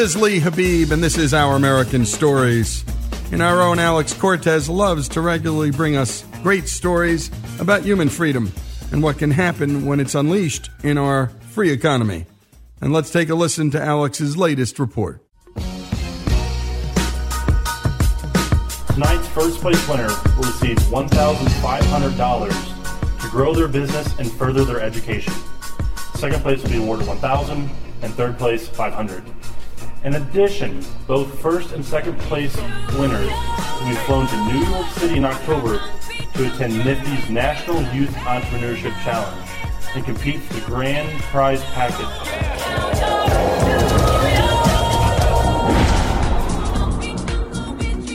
This is Lee Habib, and this is Our American Stories. And our own Alex Cortez loves to regularly bring us great stories about human freedom and what can happen when it's unleashed in our free economy. And let's take a listen to Alex's latest report. Tonight's first place winner will receive $1,500 to grow their business and further their education. Second place will be awarded 1000 and third place 500 in addition, both first and second place winners will be flown to New York City in October to attend NFTE's National Youth Entrepreneurship Challenge and compete for the grand prize package.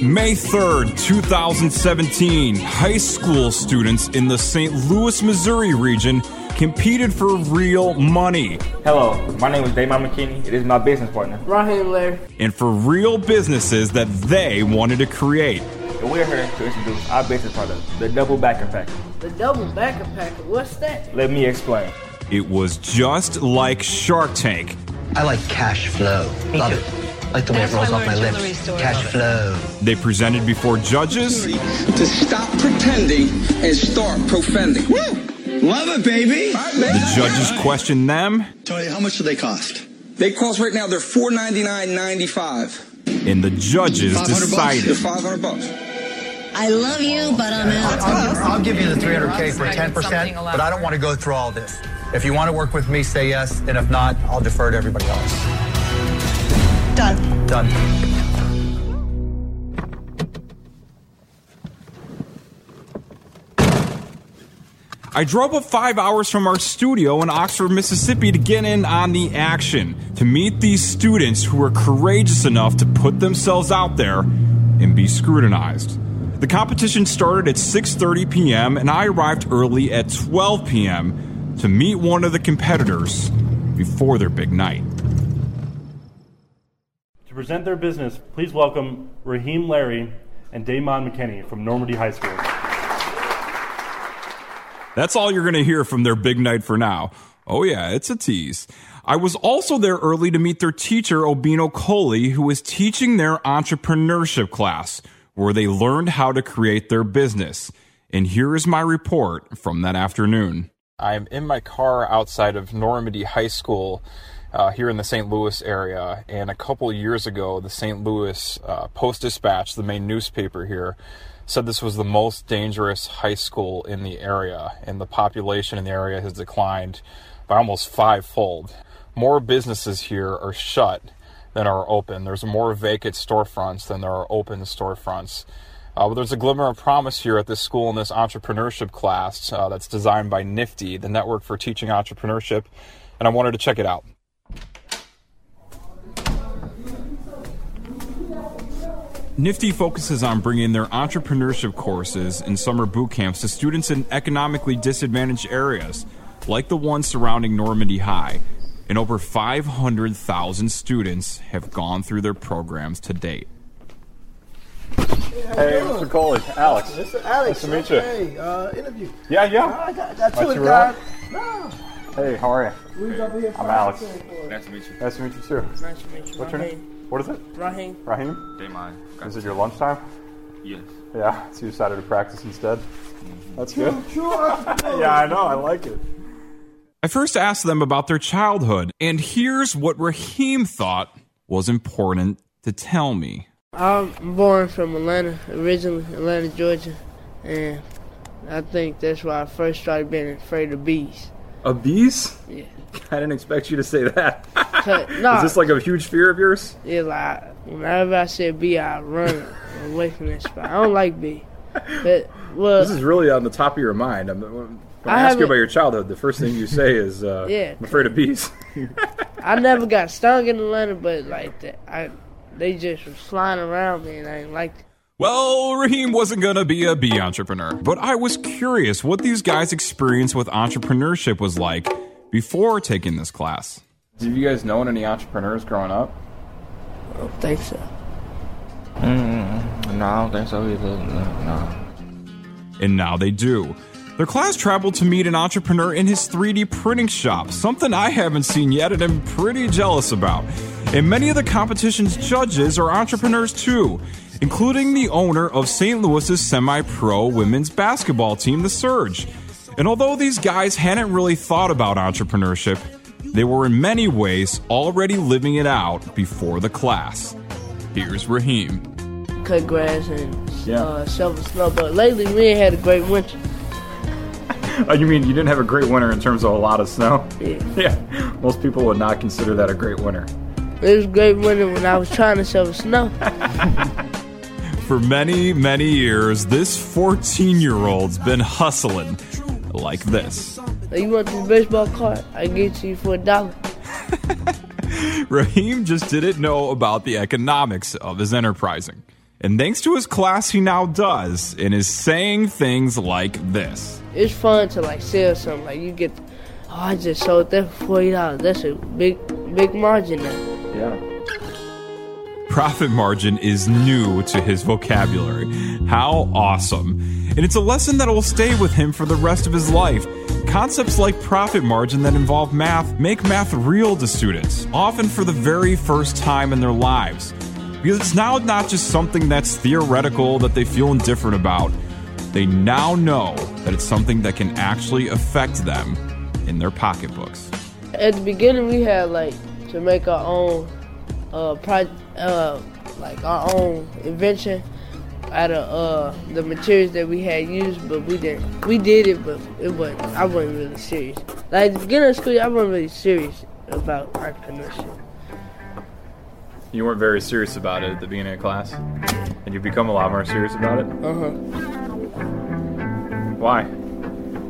May 3rd, 2017, high school students in the St. Louis, Missouri region competed for real money. Hello, my name is Daymon McKinney. It is my business partner. Raheem Larry. And for real businesses that they wanted to create. And we're here to introduce our business product, the Double Backer Packer. The Double Backer Packer? What's that? Let me explain. It was just like Shark Tank. I like cash flow. Love it. I like the way it rolls off my lips. Cash flow. They presented before judges. To stop pretending and start profending. Woo! Love it, baby. The judges questioned them. Tony, how much do they cost? They cost right now. They're four ninety nine ninety five. And the judges decided. They're five hundred bucks. I love you, but I'm out. I'll, I'll give you the 300K for 10%, but I don't want to go through all this. If you want to work with me, say yes, and if not, I'll defer to everybody else. Done. Done. I drove up five hours from our studio in Oxford, Mississippi to get in on the action, to meet these students who were courageous enough to put themselves out there and be scrutinized. The competition started at 6:30 p.m. and I arrived early at 12 p.m. to meet one of the competitors before their big night. To present their business, please welcome Raheem Larry and Damon McKinney from Normandy High School. That's all you're going to hear from their big night for now. Oh, yeah, it's a tease. I was also there early to meet their teacher, Obino Coley, who was teaching their entrepreneurship class, where they learned how to create their business. And here is my report from that afternoon. I'm in my car outside of Normandy High School uh, here in the St. Louis area. And a couple years ago, the St. Louis uh, Post Dispatch, the main newspaper here, said this was the most dangerous high school in the area, and the population in the area has declined by almost fivefold. More businesses here are shut than are open. There's more vacant storefronts than there are open storefronts. Uh, but there's a glimmer of promise here at this school in this entrepreneurship class uh, that's designed by NFTE, the Network for Teaching Entrepreneurship, and I wanted to check it out. NFTE focuses on bringing their entrepreneurship courses and summer boot camps to students in economically disadvantaged areas, like the one surrounding Normandy High. And over 500,000 students have gone through their programs to date. Hey, Mr. Coley, Alex. Mr. Alex. Nice to meet you. Hey, uh, interview. Yeah, yeah. I got, got What's two your guys. role? No. Hey, how are We was over here I'm Alex. Nice to meet you. Nice to meet you too. Nice to meet you. What's your name? What is it? Raheem. Raheem? Daymon. Is it your lunchtime? Yes. Yeah, so you decided to practice instead. Mm-hmm. That's good. Yeah, I know. I like it. I first asked them about their childhood, and here's what Raheem thought was important to tell me. I'm born from Atlanta, originally Atlanta, Georgia, and I think that's why I first started being afraid of bees. Of bees? Yeah. I didn't expect you to say that. Nah, Is this like a huge fear of yours? yeah, like whenever I said bee, I run away from that spot. I don't like bee. But well, This is really on the top of your mind. I'm, when I, I ask you about your childhood, the first thing you say is, uh, Yeah. I'm afraid of bees. I never got stung in Atlanta, but like that, I they just was flying around me, and I didn't like. Well, Raheem wasn't going to be a bee entrepreneur, but I was curious what these guys' experience with entrepreneurship was like before taking this class. Did you guys know any entrepreneurs growing up? I don't think so. Mm, no, I don't think so either. No. no. And now they do. Their class traveled to meet an entrepreneur in his 3D printing shop, something I haven't seen yet and I'm pretty jealous about. And many of the competition's judges are entrepreneurs too, including the owner of St. Louis's semi pro women's basketball team, the Surge. And although these guys hadn't really thought about entrepreneurship, they were in many ways already living it out before the class. Here's Raheem. Cut grass and uh, shovel snow, but lately we ain't had a great winter. Oh, you mean you didn't have a great winter in terms of a lot of snow? Yeah. Yeah. Most people would not consider that a great winter. It was a great winter when I was trying to shovel snow. For many, many years, this 14 year old's been hustling like this. You want this baseball card? I give it to you for a dollar. Raheem just didn't know about the economics of his enterprising. And thanks to his class, he now does and is saying things like this. It's fun to like sell something. Like you get, oh, I just sold that for forty dollars. That's a big, big margin now. Yeah. Profit margin is new to his vocabulary. How awesome. And it's a lesson that will stay with him for the rest of his life. Concepts like profit margin that involve math make math real to students, often for the very first time in their lives. Because it's now not just something that's theoretical that they feel indifferent about. They now know that it's something that can actually affect them in their pocketbooks. At the beginning, we had like to make our own uh, pro- uh like our own invention out of uh the materials that we had used, but we didn't. We did it, but it wasn't. I wasn't really serious. Like at the beginning of school, I wasn't really serious about entrepreneurship. You weren't very serious about it at the beginning of class, and you've become a lot more serious about it. Uh huh. Why?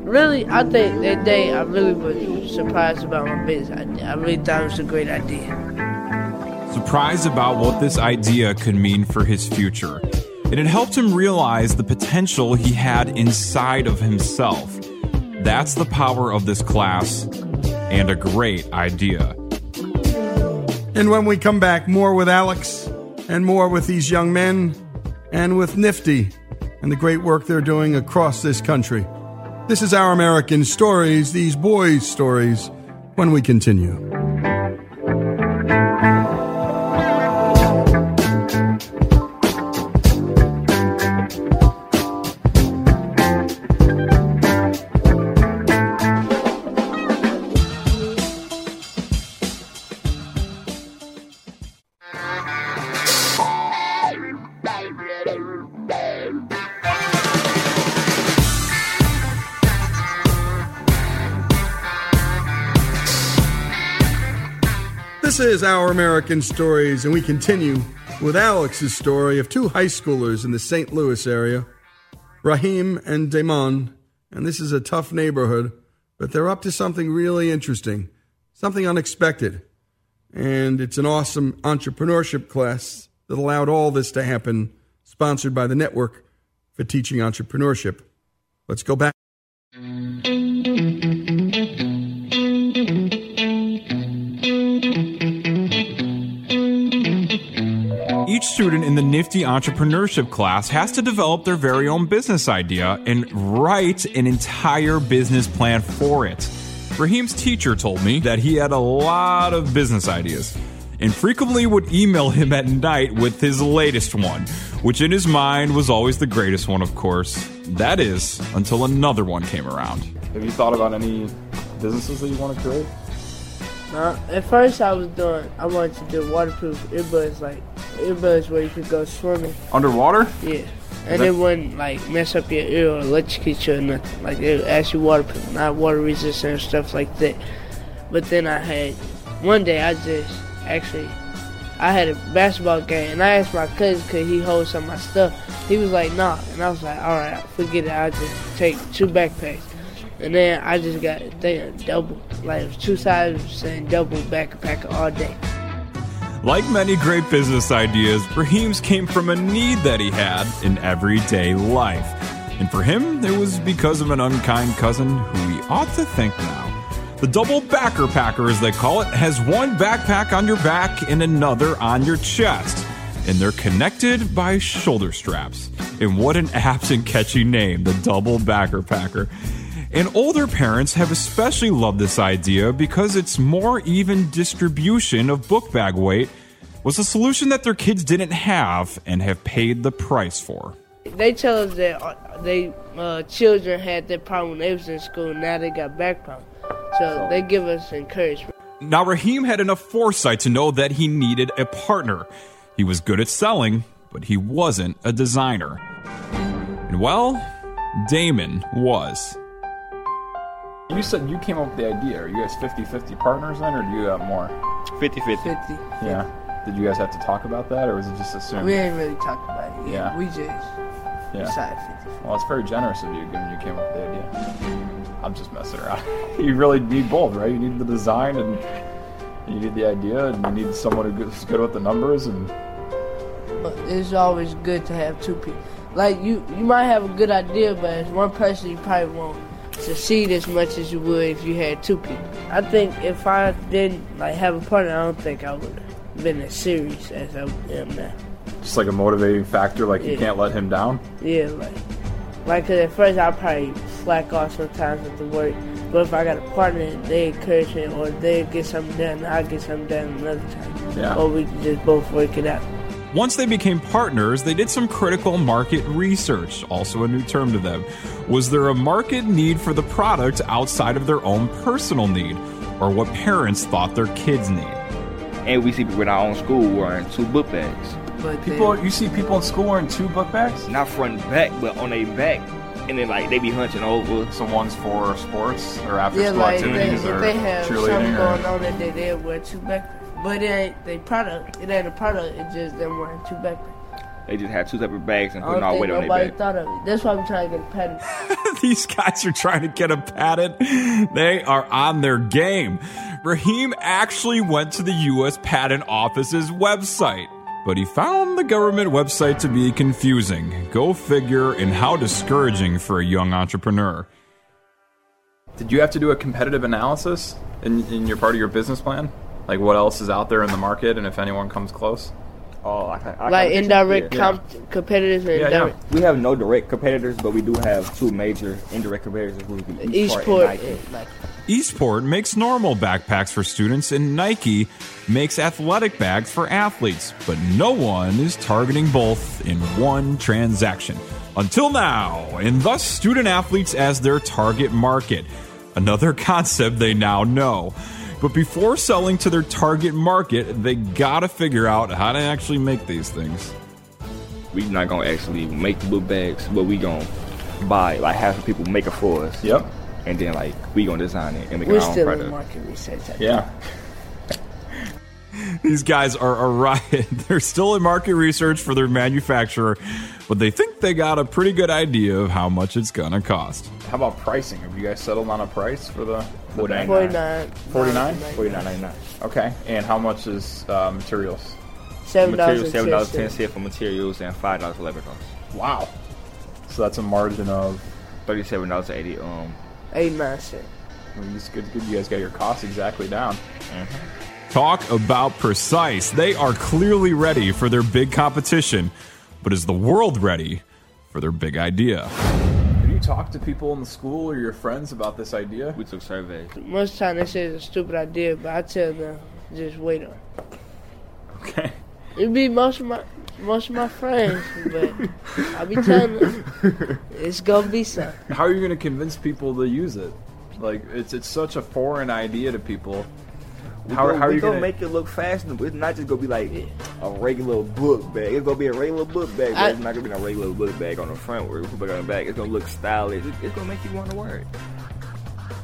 Really, I think that day I really was surprised about my business idea. I really thought it was a great idea. Surprised about what this idea could mean for his future. And it helped him realize the potential he had inside of himself. That's the power of this class and a great idea. And when we come back, more with Alex and more with these young men and with NFTE and the great work they're doing across this country. This is Our American Stories, these boys' stories, when we continue. Is Our American Stories, and we continue with Alex's story of two high schoolers in the St. Louis area, Raheem and Daymon. And this is a tough neighborhood, but they're up to something really interesting, something unexpected. And it's an awesome entrepreneurship class that allowed all this to happen, sponsored by the Network for Teaching Entrepreneurship. Let's go back. Student in the NFTE Entrepreneurship class has to develop their very own business idea and write an entire business plan for it. Raheem's teacher told me that he had a lot of business ideas and frequently would email him at night with his latest one, which in his mind was always the greatest one, of course. That is, until another one came around. Have you thought about any businesses that you want to create? Uh, at first, I was doing. I wanted to do waterproof earbuds, like earbuds where you could go swimming. Underwater? Yeah, and it wouldn't like mess up your ear or electrocute you or nothing. Like it would actually waterproof, not water resistant and stuff like that. But then I had one day I just actually I had a basketball game and I asked my cousin could he hold some of my stuff. He was like, nah, and I was like, all right, forget it. I'll just take two backpacks. And then I just got a double, like two sides saying double backpack all day. Like many great business ideas, Raheem's came from a need that he had in everyday life. And for him, it was because of an unkind cousin who he ought to thank now. The double backer packer, as they call it, has one backpack on your back and another on your chest. And they're connected by shoulder straps. And what an apt and catchy name, the double backer packer. And older parents have especially loved this idea because its more even distribution of book bag weight was a solution that their kids didn't have and have paid the price for. They tell us that uh, they uh, children had that problem when they was in school. Now they got back problems, so they give us encouragement. Now, Raheem had enough foresight to know that he needed a partner. He was good at selling, but he wasn't a designer. And well, Daymon was. You said you came up with the idea. Are you guys 50 50 partners then, or do you have more? 50 50. 50. Yeah. Did you guys have to talk about that, or was it just assumed? We ain't really talked about it. Yet. Yeah. We just Yeah. decided 50. Well, it's very generous of you, given you came up with the idea. I'm just messing around. you really need both, right? You need the design, and you need the idea, and you need someone who's good with the numbers, and But it's always good to have two people. Like you, you might have a good idea, but as one person, you probably won't succeed as much as you would if you had two people. I think if I didn't like have a partner, I don't think I would have been as serious as I am now. just like a motivating factor, like you can't let him down. Yeah, like, like 'cause at first I probably slack off sometimes at the work, but if I got a partner, they encourage me, or they get something done, I get something done another time, Yeah. or we can just both work it out. Once they became partners, they did some critical market research, also a new term to them. Was there a market need for the product outside of their own personal need, or what parents thought their kids need? And we see people in our own school wearing two book bags. But People, you see people in school wearing two book bags? Not front and back, but on their back. And then, like, they be hunching over. So one's for sports or after yeah, school like they, activities if or they have something cheerleading or. going on that day, they'll wear two backpacks. But it ain't they product. It ain't a product. It's just them wearing two backpacks. They just have two separate bags and I putting all weight on their nobody back. thought of it. That's why I'm trying to get a patent. These guys are trying to get a patent. They are on their game. Raheem actually went to the U.S. Patent Office's website, but he found the government website to be confusing. Go figure, and how discouraging for a young entrepreneur. Did you have to do a competitive analysis in, in your part of your business plan? Like what else is out there in the market and if anyone comes close? Oh, I, I like indirect comp- competitors and indirect We have no direct competitors, but we do have two major indirect competitors. Who would be Eastport and Nike. and Nike. Eastport makes normal backpacks for students, and Nike makes athletic bags for athletes, but no one is targeting both in one transaction. Until now, and thus student athletes as their target market. Another concept they now know. But before selling to their target market, they gotta figure out how to actually make these things. We not gonna actually make the book bags, but we gonna buy like have some people make it for us. Yep. And then like we gonna design it and make We're our own still in product. market research. I Yeah. These guys are a riot. They're still in market research for their manufacturer, but they think they got a pretty good idea of how much it's gonna cost. How about pricing? Have you guys settled on a price for the, the bag? 49. 49? 49.99. Okay. And how much is uh, materials? Seven dollars Materials, and seven ten dollars ten cents. cents for materials and five dollars for labor costs. Wow. So that's a margin of thirty-seven dollars eighty. Um, eight nine cents. Well, it's good, good. You guys got your costs exactly down. Talk about precise. They are clearly ready for their big competition, but is the world ready for their big idea? Have you talked to people in the school or your friends about this idea? We took surveys. Most of the time they say it's a stupid idea, but I tell them just wait on. Okay. It'd be most of my most of my friends, but I be telling them it's gonna be something. How are you going to convince people to use it? Like it's it's such a foreign idea to people. We How, gonna, how are you gonna going make it look fashionable? It's not just gonna be like a regular book bag. It's gonna be a regular book bag, but I- it's not gonna be a regular book bag on the front where we put it on the back. It's gonna look stylish. It's, it's gonna make you want to wear it.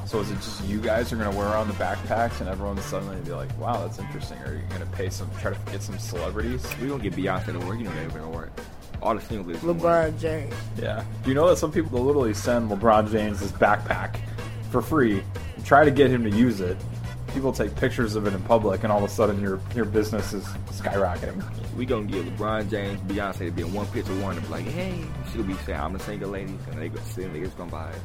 So is it just you guys are going to wear around the backpacks and everyone's suddenly be like, "Wow, that's interesting"? Or are you going to pay some, try to get some celebrities? We gonna get Beyonce to work. You know they're gonna work. All the single ladies. gonna wear. LeBron James. Yeah. Do you know that some people will literally send LeBron James his backpack for free, and try to get him to use it? People take pictures of it in public, and all of a sudden your your business is skyrocketing. We gonna get LeBron James, Beyonce to be in one picture, one and be like, hey, she'll be saying, I'm a single lady, and they go, then niggas gonna buy it.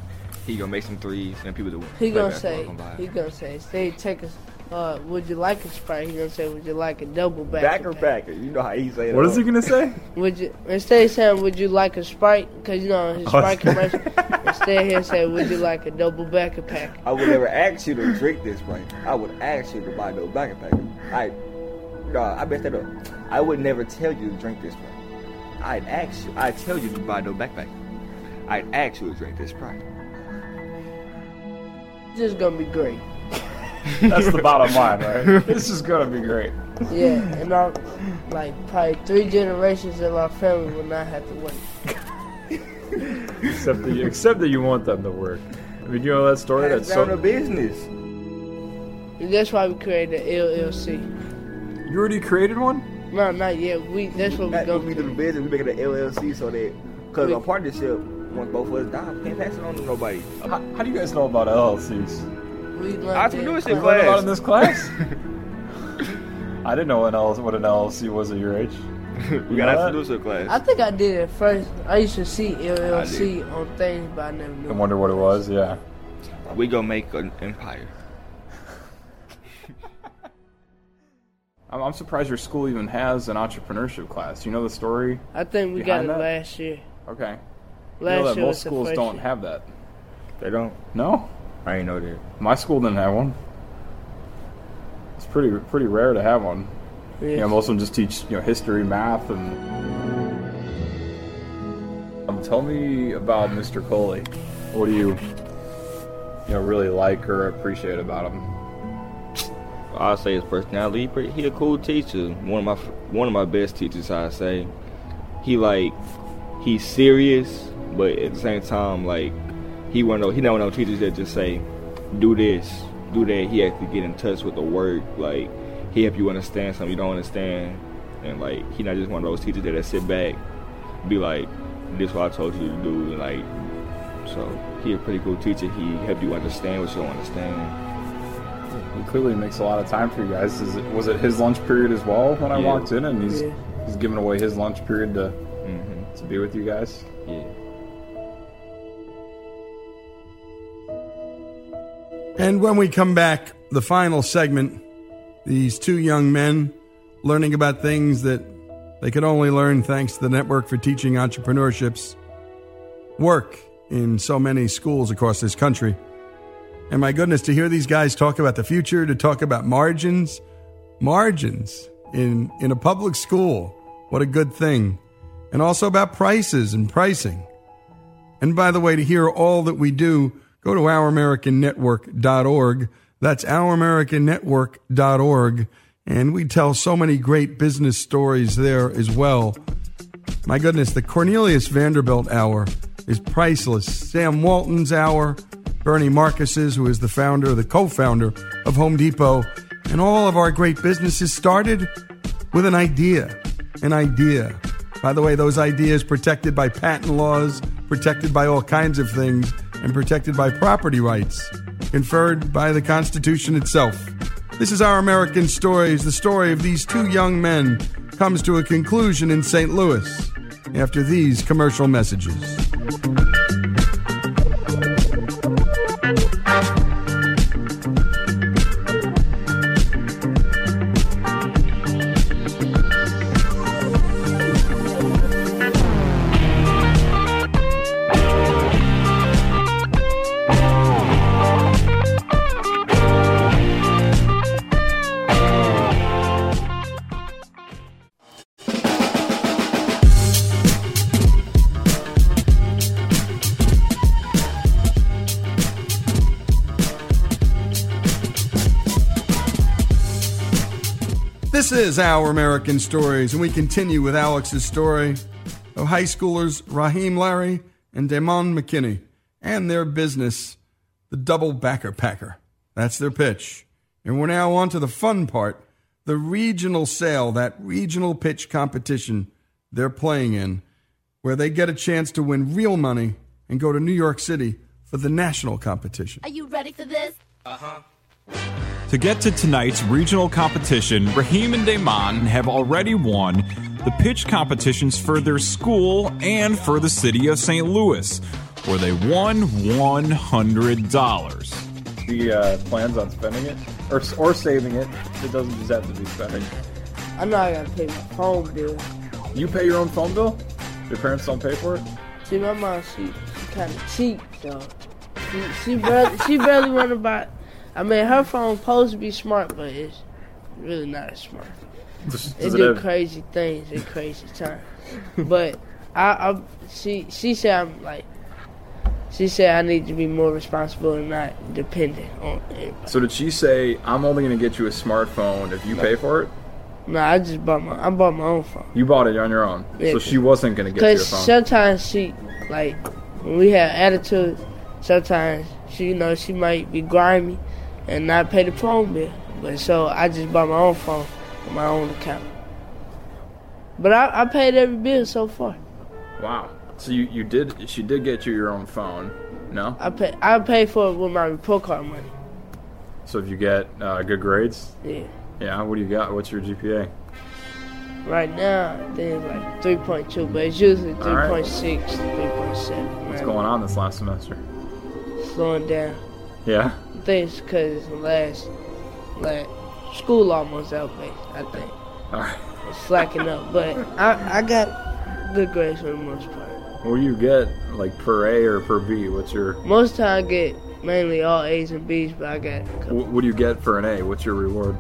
He gonna make some threes, and people that He gonna say gonna buy it. he gonna say stay take us. Uh, would you like a sprite? He gonna say, would you like a double back? Backer backer. You know how he say that. What is he gonna say? Would you instead of saying would you like a sprite? Because you know his Oh, sprite commercial. instead stand here say, would you like a double backpack? I would never ask you to drink this, Sprite. I would ask you to buy no backpack. I, no, I bet that up. I would never tell you to drink this, Sprite. I'd ask you. I'd tell you to buy no backpack. I'd ask you to drink this, Sprite. It's just gonna be great. That's the bottom line, right? This is gonna be great. Yeah, and I'm like probably three generations of my family will not have to wait. Except that, you, except that you want them to work. I mean, you know that story. That's That's down so. to business. And that's why we created the LLC. You already created one? No, not yet. We that's what we That's go what we do the business. We make it an LLC so that, because a partnership, once both of us die, we can't pass it on to nobody. How, how do you guys know about LLCs? We learned Entrepreneurship it. You learned about in class. this class? I didn't know what, LLC, what an LLC was at your age. We got our producer class. I think I did it first. I used to see LLC on things, but I never knew. I wonder what it was. Yeah. We gonna make an empire. I'm, I'm surprised your school even has an entrepreneurship class. You know the story? I think we got it that? last year. Okay. You Last know that year most was the schools first don't year. have that. They don't. No, I ain't know that. my school didn't have one. It's pretty pretty rare to have one. Yeah. You know, most of them just teach you know history, math, and. Um, tell me about Mr. Coley. What do you, you know, really like or appreciate about him? I'll say his personality. He, pretty, he a cool teacher. One of my one of my best teachers. I say. He like he's serious, but at the same time, like he one of those, he not one of those teachers that just say, "Do this, do that." He has to get in touch with the work. Like he help you understand something you don't understand, and like he not just one of those teachers that, that sit back, be like, "This what I told you to do," and like. So he a pretty cool teacher. He help you understand what you don't understand. He clearly makes a lot of time for you guys. Is it, was it his lunch period as well when I Yeah. walked in, and he's Yeah. he's giving away his lunch period to hmm to be with you guys? Yeah. And when we come back, the final segment, these two young men learning about things that they could only learn thanks to the Network for Teaching Entrepreneurships work in so many schools across this country. And my goodness, to hear these guys talk about the future, to talk about margins, margins in, in a public school, what a good thing. And also about prices and pricing. And by the way, to hear all that we do, go to ouramericannetwork.org. That's ouramericannetwork.org. And we tell so many great business stories there as well. My goodness, the Cornelius Vanderbilt Hour is priceless. Sam Walton's Hour, Bernie Marcus's, who is the founder, the co founder of Home Depot, and all of our great businesses started with an idea. An idea. By the way, those ideas protected by patent laws, protected by all kinds of things, and protected by property rights conferred by the Constitution itself. This is our American stories. The story of these two young men comes to a conclusion in St. Louis after these commercial messages. Is Our American Stories, and we continue with Alex's story of high schoolers Raheem Larry and Daymon McKinney and their business, the Double Backer Packer. That's their pitch. And we're now on to the fun part the regional sale, that regional pitch competition they're playing in, where they get a chance to win real money and go to New York City for the national competition. Are you ready for this? Uh-huh. To get to tonight's regional competition, Raheem and Daymon have already won the pitch competitions for their school and for the city of St. Louis, where they won $100. He uh, plans on spending it or or saving it. It doesn't just have to be spending. I'm not going to pay my phone bill. You pay your own phone bill. Your parents don't pay for it. See, my mom, she, she kind of cheap though. She, she barely she barely run about. I mean, her phone supposed to be smart, but it's really not as smart. Does- It it do have- crazy things at crazy times. but I, I, she, she said I'm like, she said I need to be more responsible and not dependent on everybody. So did she say, "I'm only going to get you a smartphone if you pay for it"? No, I just bought my, I bought my own phone. You bought it on your own, Yeah, so she wasn't going to get you a phone. sometimes she, like, when we have attitude, sometimes she, you know, she might be grimy and not pay the phone bill. But so I just bought my own phone on my own account. But I, I paid every bill so far. Wow. So you, you did she did get you your own phone? No. I pay I paid for it with my report card money. So if you get uh, good grades, Yeah. yeah. What do you got? What's your GPA? Right now, it's like 3.2, but it's usually All right. 3.6, 3.7. What's going on this last semester? Slowing down. Yeah. I think it's because last, last school almost out, me, I think. All right. It's slacking up, but I, I got good grades for the most part. What do you get like per A or per B? What's your Most time I get mainly all A's and B's, but I got wh- what do you get for an A? What's your reward?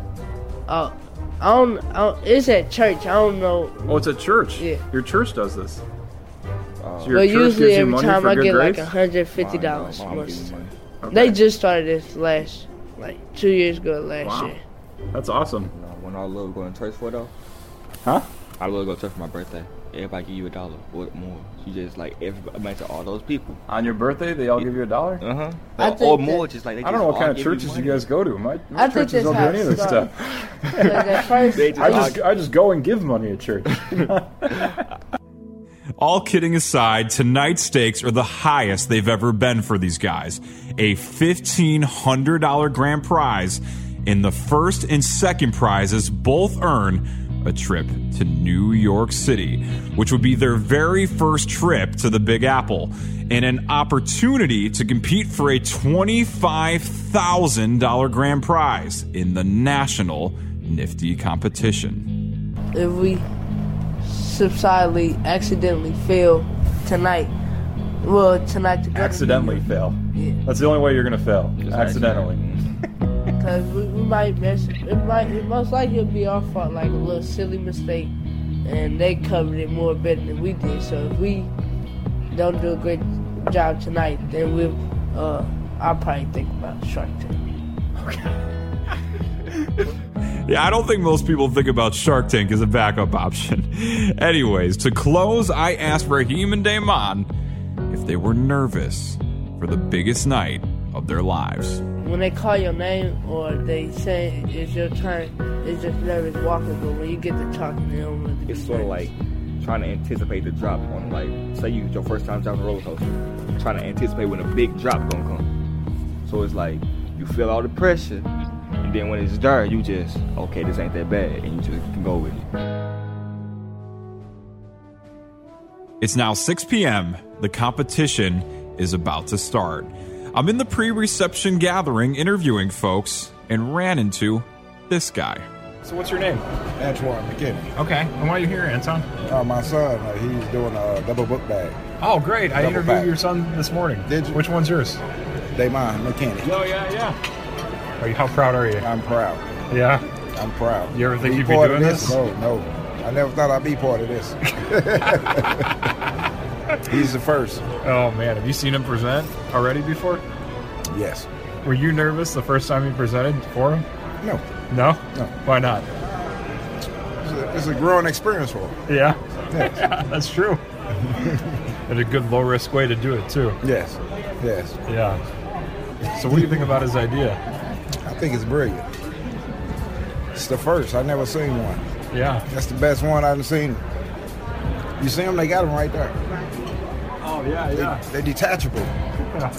oh, I don't, I don't. It's at church. I don't know. Oh, it's at church. Yeah. Your church does this. Uh, So your but church usually gives you every money time I get grades? like hundred fifty dollars Mom most gives of the me time. Okay. They just started this last, like two years ago last Wow. year. That's awesome. You know, when I love going to church for though, Huh? I love going to church for my birthday. Everybody give you a dollar or more. You just like everybody imagine all those people. On your birthday, they all give you a dollar. Uh huh. I Or, more, that- just like they I don't know what kind of churches you money. guys go to. My, my I churches don't do any of this stuff. Like first, just I all- just I just go and give money at church. All kidding aside, tonight's stakes are the highest they've ever been for these guys. A $1,500 grand prize, and the first and second prizes both earn a trip to New York City, which would be their very first trip to the Big Apple, and an opportunity to compete for a $25,000 grand prize in the National NFTE competition. if we subsidently accidentally fail tonight, well tonight to accidentally fail. Yeah. That's the only way you're gonna fail. Accidentally. Because we, we might mess it. might, it most likely it'll be our fault, like a little silly mistake. And they covered it more better than we did. So if we don't do a great job tonight, then we'll, uh, I'll probably think about Shark Tank. Yeah, I don't think most people think about Shark Tank as a backup option. Anyways, to close, I asked Raheem and Daymon if they were nervous for the biggest night of their lives. When they call your name or they say it's your turn, it's just nervous walking. But when you get to talking, they don't. It's sort of like trying to anticipate the drop on like say you your first time driving a roller coaster, trying to anticipate when a big drop gonna come. So it's like you feel all the pressure, and then when it's there, you just okay, this ain't that bad, and you just can go with it. It's now 6 p.m. The competition is about to start. I'm in the pre reception gathering interviewing folks and ran into this guy. So what's your name? Antoine McKinney. Okay. And why are you here, Anton? Uh, my son, uh, he's doing a double book bag. Oh, great! I interviewed back. your son this morning. Did you? Which one's yours? They mine, McKinney. Oh yeah, yeah. Are you, how proud are you? I'm proud. Yeah. I'm proud. You ever think Be you'd be doing of this? No, no. I never thought I'd be part of this. he's the first. Oh man, have you seen him present already before? Yes. Were you nervous the first time you presented for him? No. No. No. Why not? It's a, it's a growing experience for him. Yeah. Yes. yeah, that's true. and a good low risk way to do it too. Yes. Yes. Yeah. So what do you think about his idea? I think it's brilliant. It's the first. I never seen one. Yeah. That's the best one I've seen. You see them? They got them right there. Oh yeah, They, yeah. they're detachable. yeah.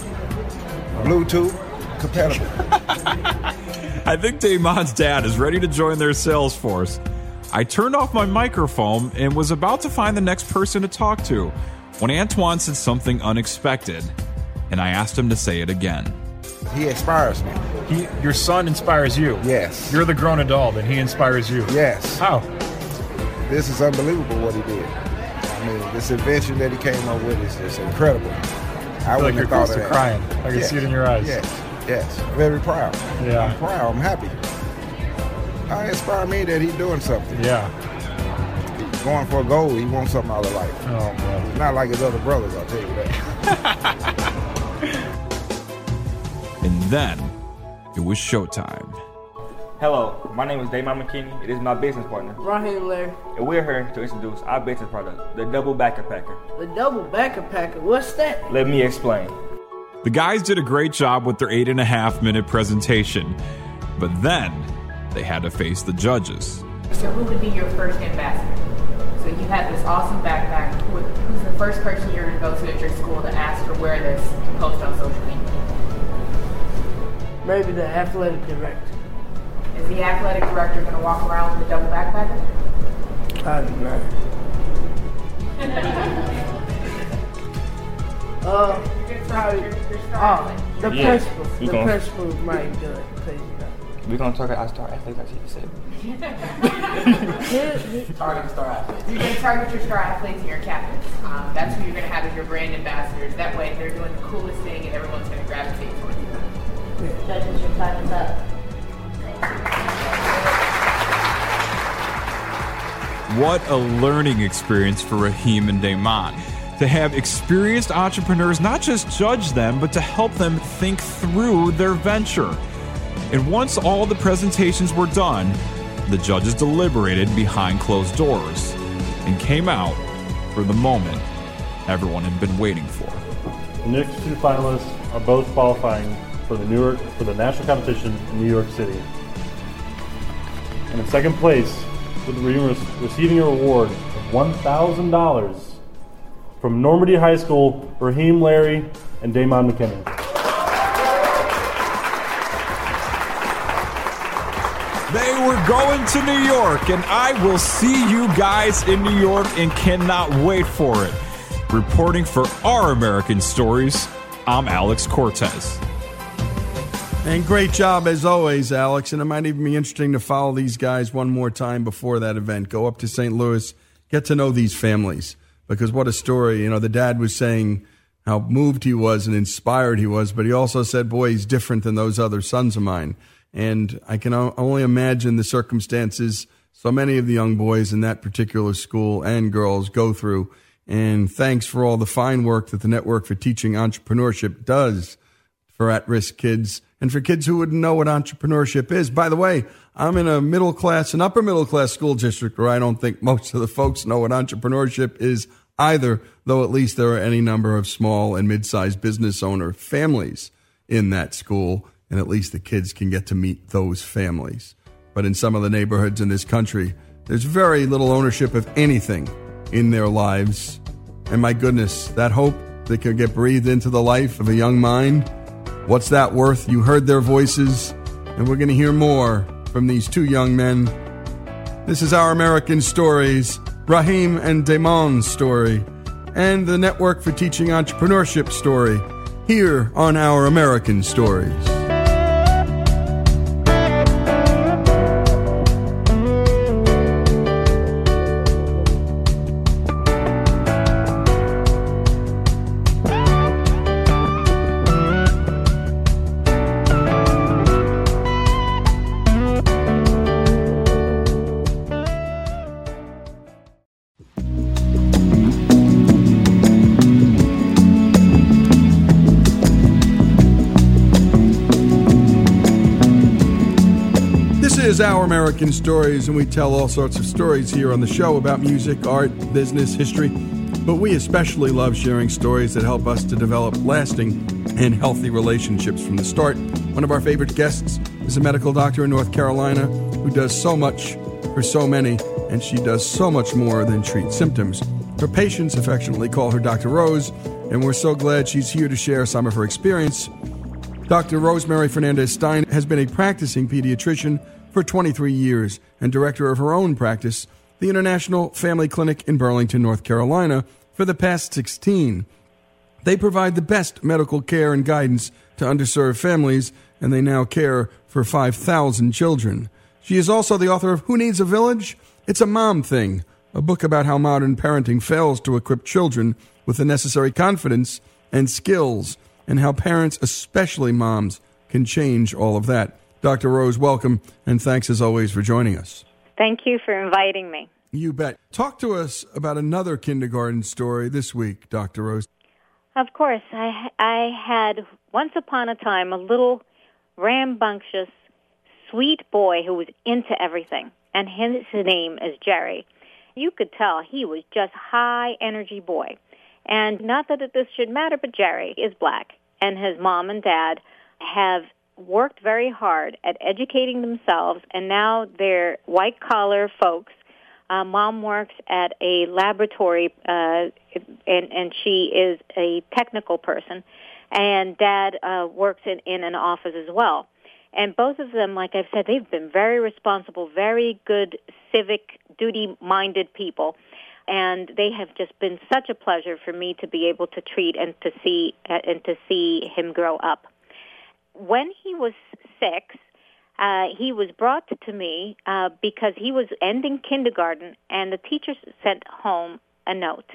Bluetooth compatible. I think Daymon's dad is ready to join their sales force. I turned off my microphone and was about to find the next person to talk to when Antoine said something unexpected, and I asked him to say it again. He inspires me. He, your son inspires you. Yes. You're the grown adult, and he inspires you. Yes. How? This is unbelievable what he did. I mean, this invention that he came up with is just incredible. I feel like wouldn't you're have close thought to of that. crying. I can see it in your eyes. Yes, yes. Very proud. Yeah. I'm proud. I'm happy. I inspire me that he's doing something. Yeah. He's going for a goal. He wants something out of life. Oh, man. He's not like his other brothers, I'll tell you that. And then it was showtime. Hello, my name is Daymon McKinney. It is my business partner. Raheem Larry. And we're here to introduce our business product, the Double Backer Packer. The double backer packer. What's that? Let me explain. The guys did a great job with their eight and a half minute presentation, but then they had to face the judges. So who would be your first ambassador? So you have this awesome backpack. Who's the first person you're going to go to at your school to ask to wear this to post on social media? Maybe the athletic director. Is the athletic director going to walk around with a double backpacker? I don't know. Uh, probably, oh, the Yeah. principal. You The gonna- principal might do it. Please, We're gonna talk about star athletes, like you said. Target star athletes. You're going to target your star athletes and your captains. Um, that's who you're going to have as your brand ambassadors. That way, they're doing the coolest thing, and everyone's going to gravitate towards you. Judges, your time is up. What a learning experience for Raheem and Daymon. To have experienced entrepreneurs not just judge them, but to help them think through their venture. And once all the presentations were done, the judges deliberated behind closed doors and came out for the moment everyone had been waiting for. The next two finalists are both qualifying for the New York for the national competition in New York City. And in second place, with re- receiving a reward of one thousand dollars from Normandy High School, Raheem Larry and Daymon McKinnon. They were going to New York, and I will see you guys in New York and cannot wait for it. Reporting for Our American Stories, I'm Alex Cortez. And great job as always, Alex. And it might even be interesting to follow these guys one more time before that event. Go up to St. Louis, get to know these families. Because what a story. You know, the dad was saying how moved he was and inspired he was, but he also said, boy, he's different than those other sons of mine. And I can only imagine the circumstances so many of the young boys in that particular school and girls go through. And thanks for all the fine work that the Network for Teaching Entrepreneurship does for at risk kids and for kids who wouldn't know what entrepreneurship is. By the way, I'm in a middle class and upper middle class school district where I don't think most of the folks know what entrepreneurship is either, though at least there are any number of small and mid sized business owner families in that school, and at least the kids can get to meet those families. But in some of the neighborhoods in this country, there's very little ownership of anything in their lives. And my goodness, that hope that can get breathed into the life of a young mind, what's that worth? You heard their voices, and we're going to hear more from these two young men. This is Our American Stories, Raheem and Daymon's story, and the Network for Teaching Entrepreneurship story, here on Our American Stories. American Stories, and we tell all sorts of stories here on the show about music, art, business, history. But we especially love sharing stories that help us to develop lasting and healthy relationships from the start. One of our favorite guests is a medical doctor in North Carolina who does so much for so many, and she does so much more than treat symptoms. Her patients affectionately call her Dr. Rose, and we're so glad she's here to share some of her experience Dr. Rosemary Fernandez Stein has been a practicing pediatrician for 23 years and director of her own practice, the International Family Clinic in Burlington, North Carolina, for the past 16. They provide the best medical care and guidance to underserved families, and they now care for 5,000 children. She is also the author of Who Needs a Village? It's a Mom Thing, a book about how modern parenting fails to equip children with the necessary confidence and skills, and how parents, especially moms, can change all of that. Dr. Rose, welcome, and thanks as always for joining us. Thank you for inviting me. You bet. Talk to us about another kindergarten story this week, Dr. Rose. Of course, I I had once upon a time a little rambunctious, sweet boy who was into everything, and his name is Jerry. You could tell he was just high energy boy, and not that this should matter, but Jerry is black, and his mom and dad have worked very hard at educating themselves, and now they're white collar folks. Uh, mom works at a laboratory, uh, and and she is a technical person, and dad uh, works in in an office as well. And both of them, like I've said, they've been very responsible, very good civic duty minded people. And they have just been such a pleasure for me to be able to treat and to see and to see him grow up when he was six, uh, he was brought to me uh, because he was ending kindergarten, and the teacher sent home a note,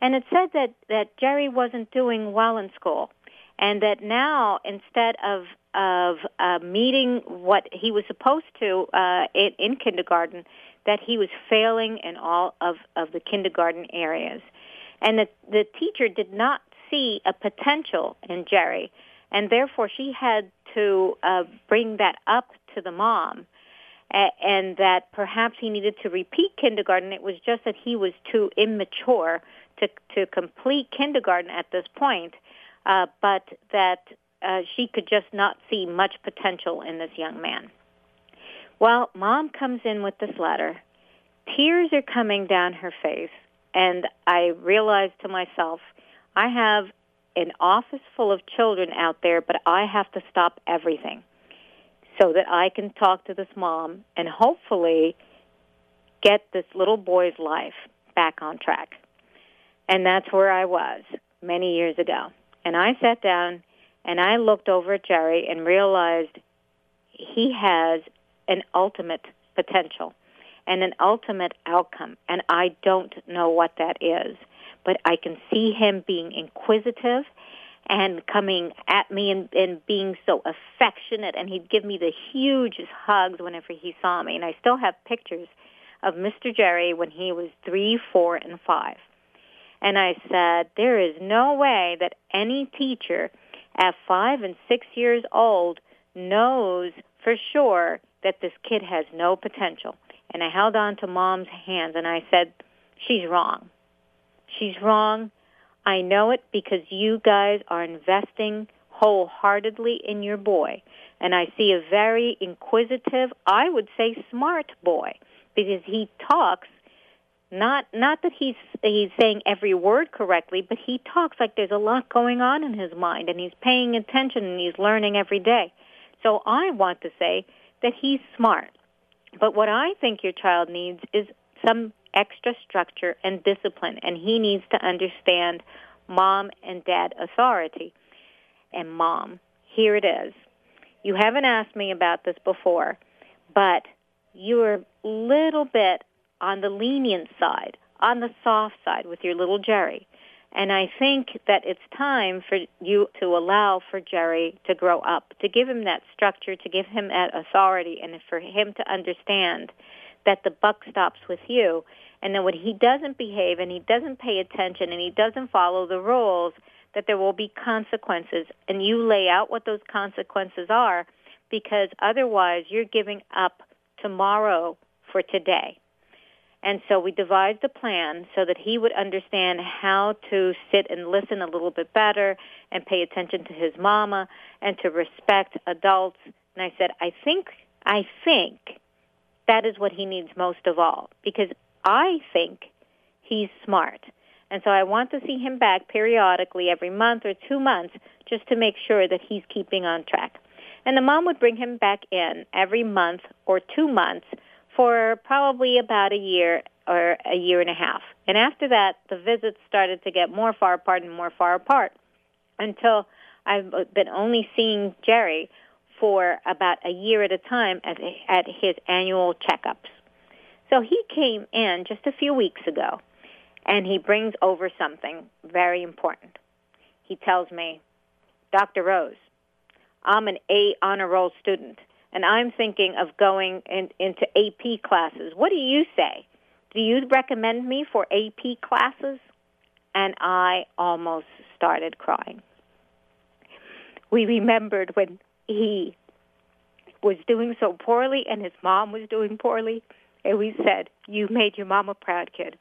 and it said that that Jerry wasn't doing well in school, and that now instead of of uh, meeting what he was supposed to uh, in, in kindergarten, that he was failing in all of of the kindergarten areas, and that the teacher did not see a potential in Jerry and therefore she had to uh, bring that up to the mom and that perhaps he needed to repeat kindergarten. It was just that he was too immature to to complete kindergarten at this point, uh, but that uh, she could just not see much potential in this young man. Well, mom comes in with this letter. Tears are coming down her face, and I realize to myself, I have an office full of children out there, but I have to stop everything so that I can talk to this mom and hopefully get this little boy's life back on track. And that's where I was many years ago. And I sat down and I looked over at Jerry and realized he has an ultimate potential and an ultimate outcome. And I don't know what that is but I can see him being inquisitive and coming at me and, and being so affectionate and he'd give me the hugest hugs whenever he saw me and I still have pictures of Mr. Jerry when he was three, four, and five. And I said, there is no way that any teacher at five and six years old knows for sure that this kid has no potential. And I held on to mom's hands and I said, she's wrong. She's wrong. I know it because you guys are investing wholeheartedly in your boy. And I see a very inquisitive, I would say smart boy because he talks not not that he's he's saying every word correctly, but he talks like there's a lot going on in his mind and he's paying attention and he's learning every day. So I want to say that he's smart. But what I think your child needs is some extra structure and discipline, and he needs to understand mom and dad authority. And mom, here it is. You haven't asked me about this before, but you're a little bit on the lenient side, on the soft side with your little Jerry. And I think that it's time for you to allow for Jerry to grow up, to give him that structure, to give him that authority, and for him to understand that the buck stops with you and then when he doesn't behave and he doesn't pay attention and he doesn't follow the rules, that there will be consequences. And you lay out what those consequences are because otherwise you're giving up tomorrow for today. And so we devised a plan so that he would understand how to sit and listen a little bit better and pay attention to his mama and to respect adults. And I said, I think, I think that is what he needs most of all because I think he's smart. And so I want to see him back periodically every month or two months just to make sure that he's keeping on track. And the mom would bring him back in every month or two months for probably about a year or a year and a half. And after that, the visits started to get more far apart and more far apart until I've been only seeing Jerry for about a year at a time at, at his annual checkups. So he came in just a few weeks ago, and he brings over something very important. he tells me, Dr. Rose, I'm an A honor roll student, and I'm thinking of going in, into AP classes. What do you say? Do you recommend me for AP classes? And I almost started crying. We remembered when he was doing so poorly and his mom was doing poorly, and we said, You made your mama proud, kid.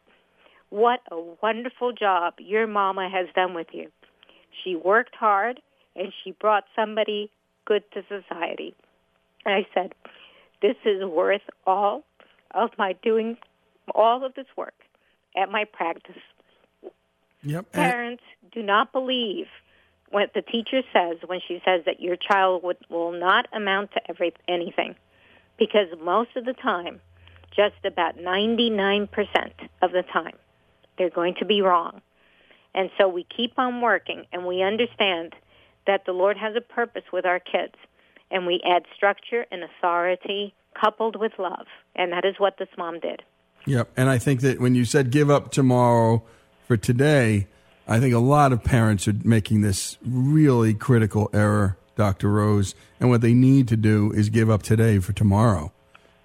What a wonderful job your mama has done with you. She worked hard and she brought somebody good to society. And I said, This is worth all of my doing all of this work at my practice. Yep. Parents do not believe what the teacher says when she says that your child would, will not amount to every, anything. Because most of the time, just about 99% of the time, they're going to be wrong. And so we keep on working and we understand that the Lord has a purpose with our kids. And we add structure and authority coupled with love. And that is what this mom did. Yep. And I think that when you said give up tomorrow for today, I think a lot of parents are making this really critical error, Dr. Rose. And what they need to do is give up today for tomorrow.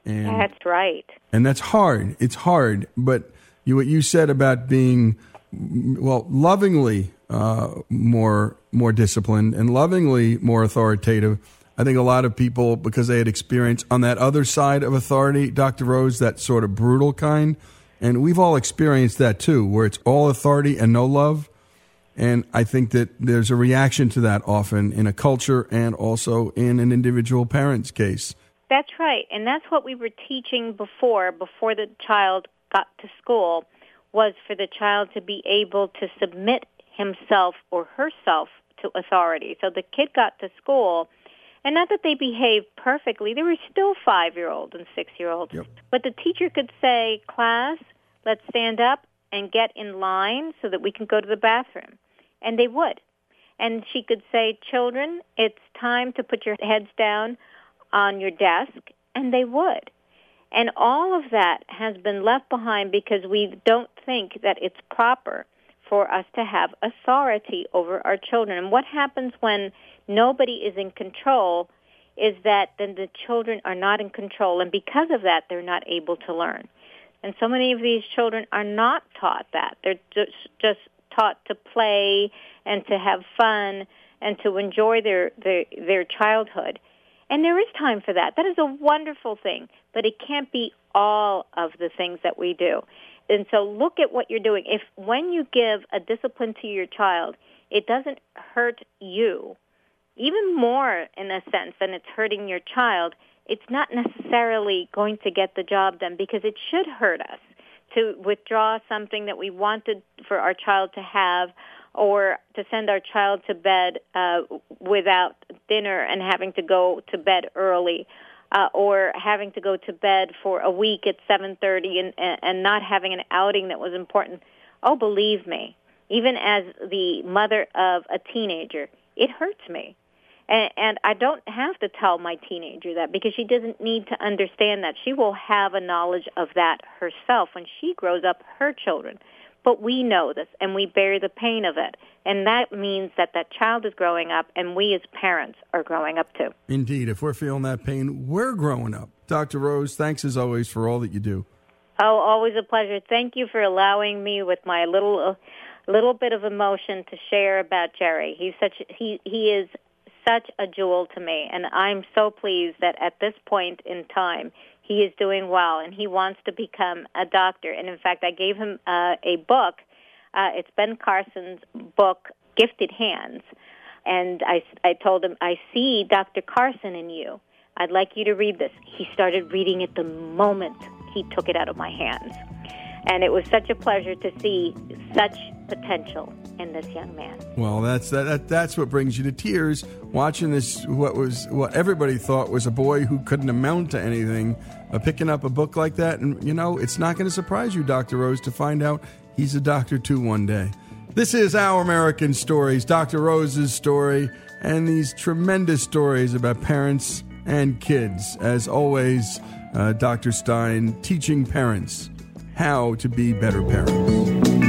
And, That's right. and that's hard. It's hard. But you, what you said about being, well, lovingly uh, more more disciplined and lovingly more authoritative. I think a lot of people, because they had experience on that other side of authority, Dr. Rose, that sort of brutal kind, and we've all experienced that too, where it's all authority and no love. And I think that there's a reaction to that often in a culture and also in an individual parent's case. That's right. And that's what we were teaching before, before the child got to school, was for the child to be able to submit himself or herself to authority. So the kid got to school, and not that they behaved perfectly, they were still five year olds and six year olds. Yep. But the teacher could say, Class, let's stand up and get in line so that we can go to the bathroom. And they would. And she could say, Children, it's time to put your heads down on your desk, and they would. And all of that has been left behind because we don't think that it's proper for us to have authority over our children. And what happens when nobody is in control is that then the children are not in control, and because of that, they're not able to learn. And so many of these children are not taught that. They're just, just taught to play and to have fun and to enjoy their, their, their childhood. And there is time for that. That is a wonderful thing, but it can't be all of the things that we do. And so look at what you're doing. If when you give a discipline to your child, it doesn't hurt you, even more in a sense than it's hurting your child, it's not necessarily going to get the job done because it should hurt us to withdraw something that we wanted for our child to have or to send our child to bed uh, without dinner and having to go to bed early uh, or having to go to bed for a week at 7:30 and, and not having an outing that was important. Oh, believe me, even as the mother of a teenager, it hurts me. And, and I don't have to tell my teenager that because she doesn't need to understand that. She will have a knowledge of that herself when she grows up her children. But we know this and we bear the pain of it. And that means that that child is growing up and we as parents are growing up too. Indeed, if we're feeling that pain, we're growing up. Dr. Rose, thanks as always for all that you do. Oh, always a pleasure. Thank you for allowing me with my little uh, little bit of emotion to share about Jerry. He's such he he is such a jewel to me and I'm so pleased that at this point in time he is doing well and he wants to become a doctor. And in fact, I gave him uh, a book. Uh, it's Ben Carson's book, Gifted Hands. And I, I told him, I see Dr. Carson in you. I'd like you to read this. He started reading it the moment he took it out of my hands. And it was such a pleasure to see such potential in this young man. Well, that's that, that that's what brings you to tears watching this what was what everybody thought was a boy who couldn't amount to anything uh, picking up a book like that and you know, it's not going to surprise you Dr. Rose to find out he's a doctor too one day. This is Our American Stories, Dr. Rose's story, and these tremendous stories about parents and kids. As always, uh, Dr. Stein teaching parents how to be better parents.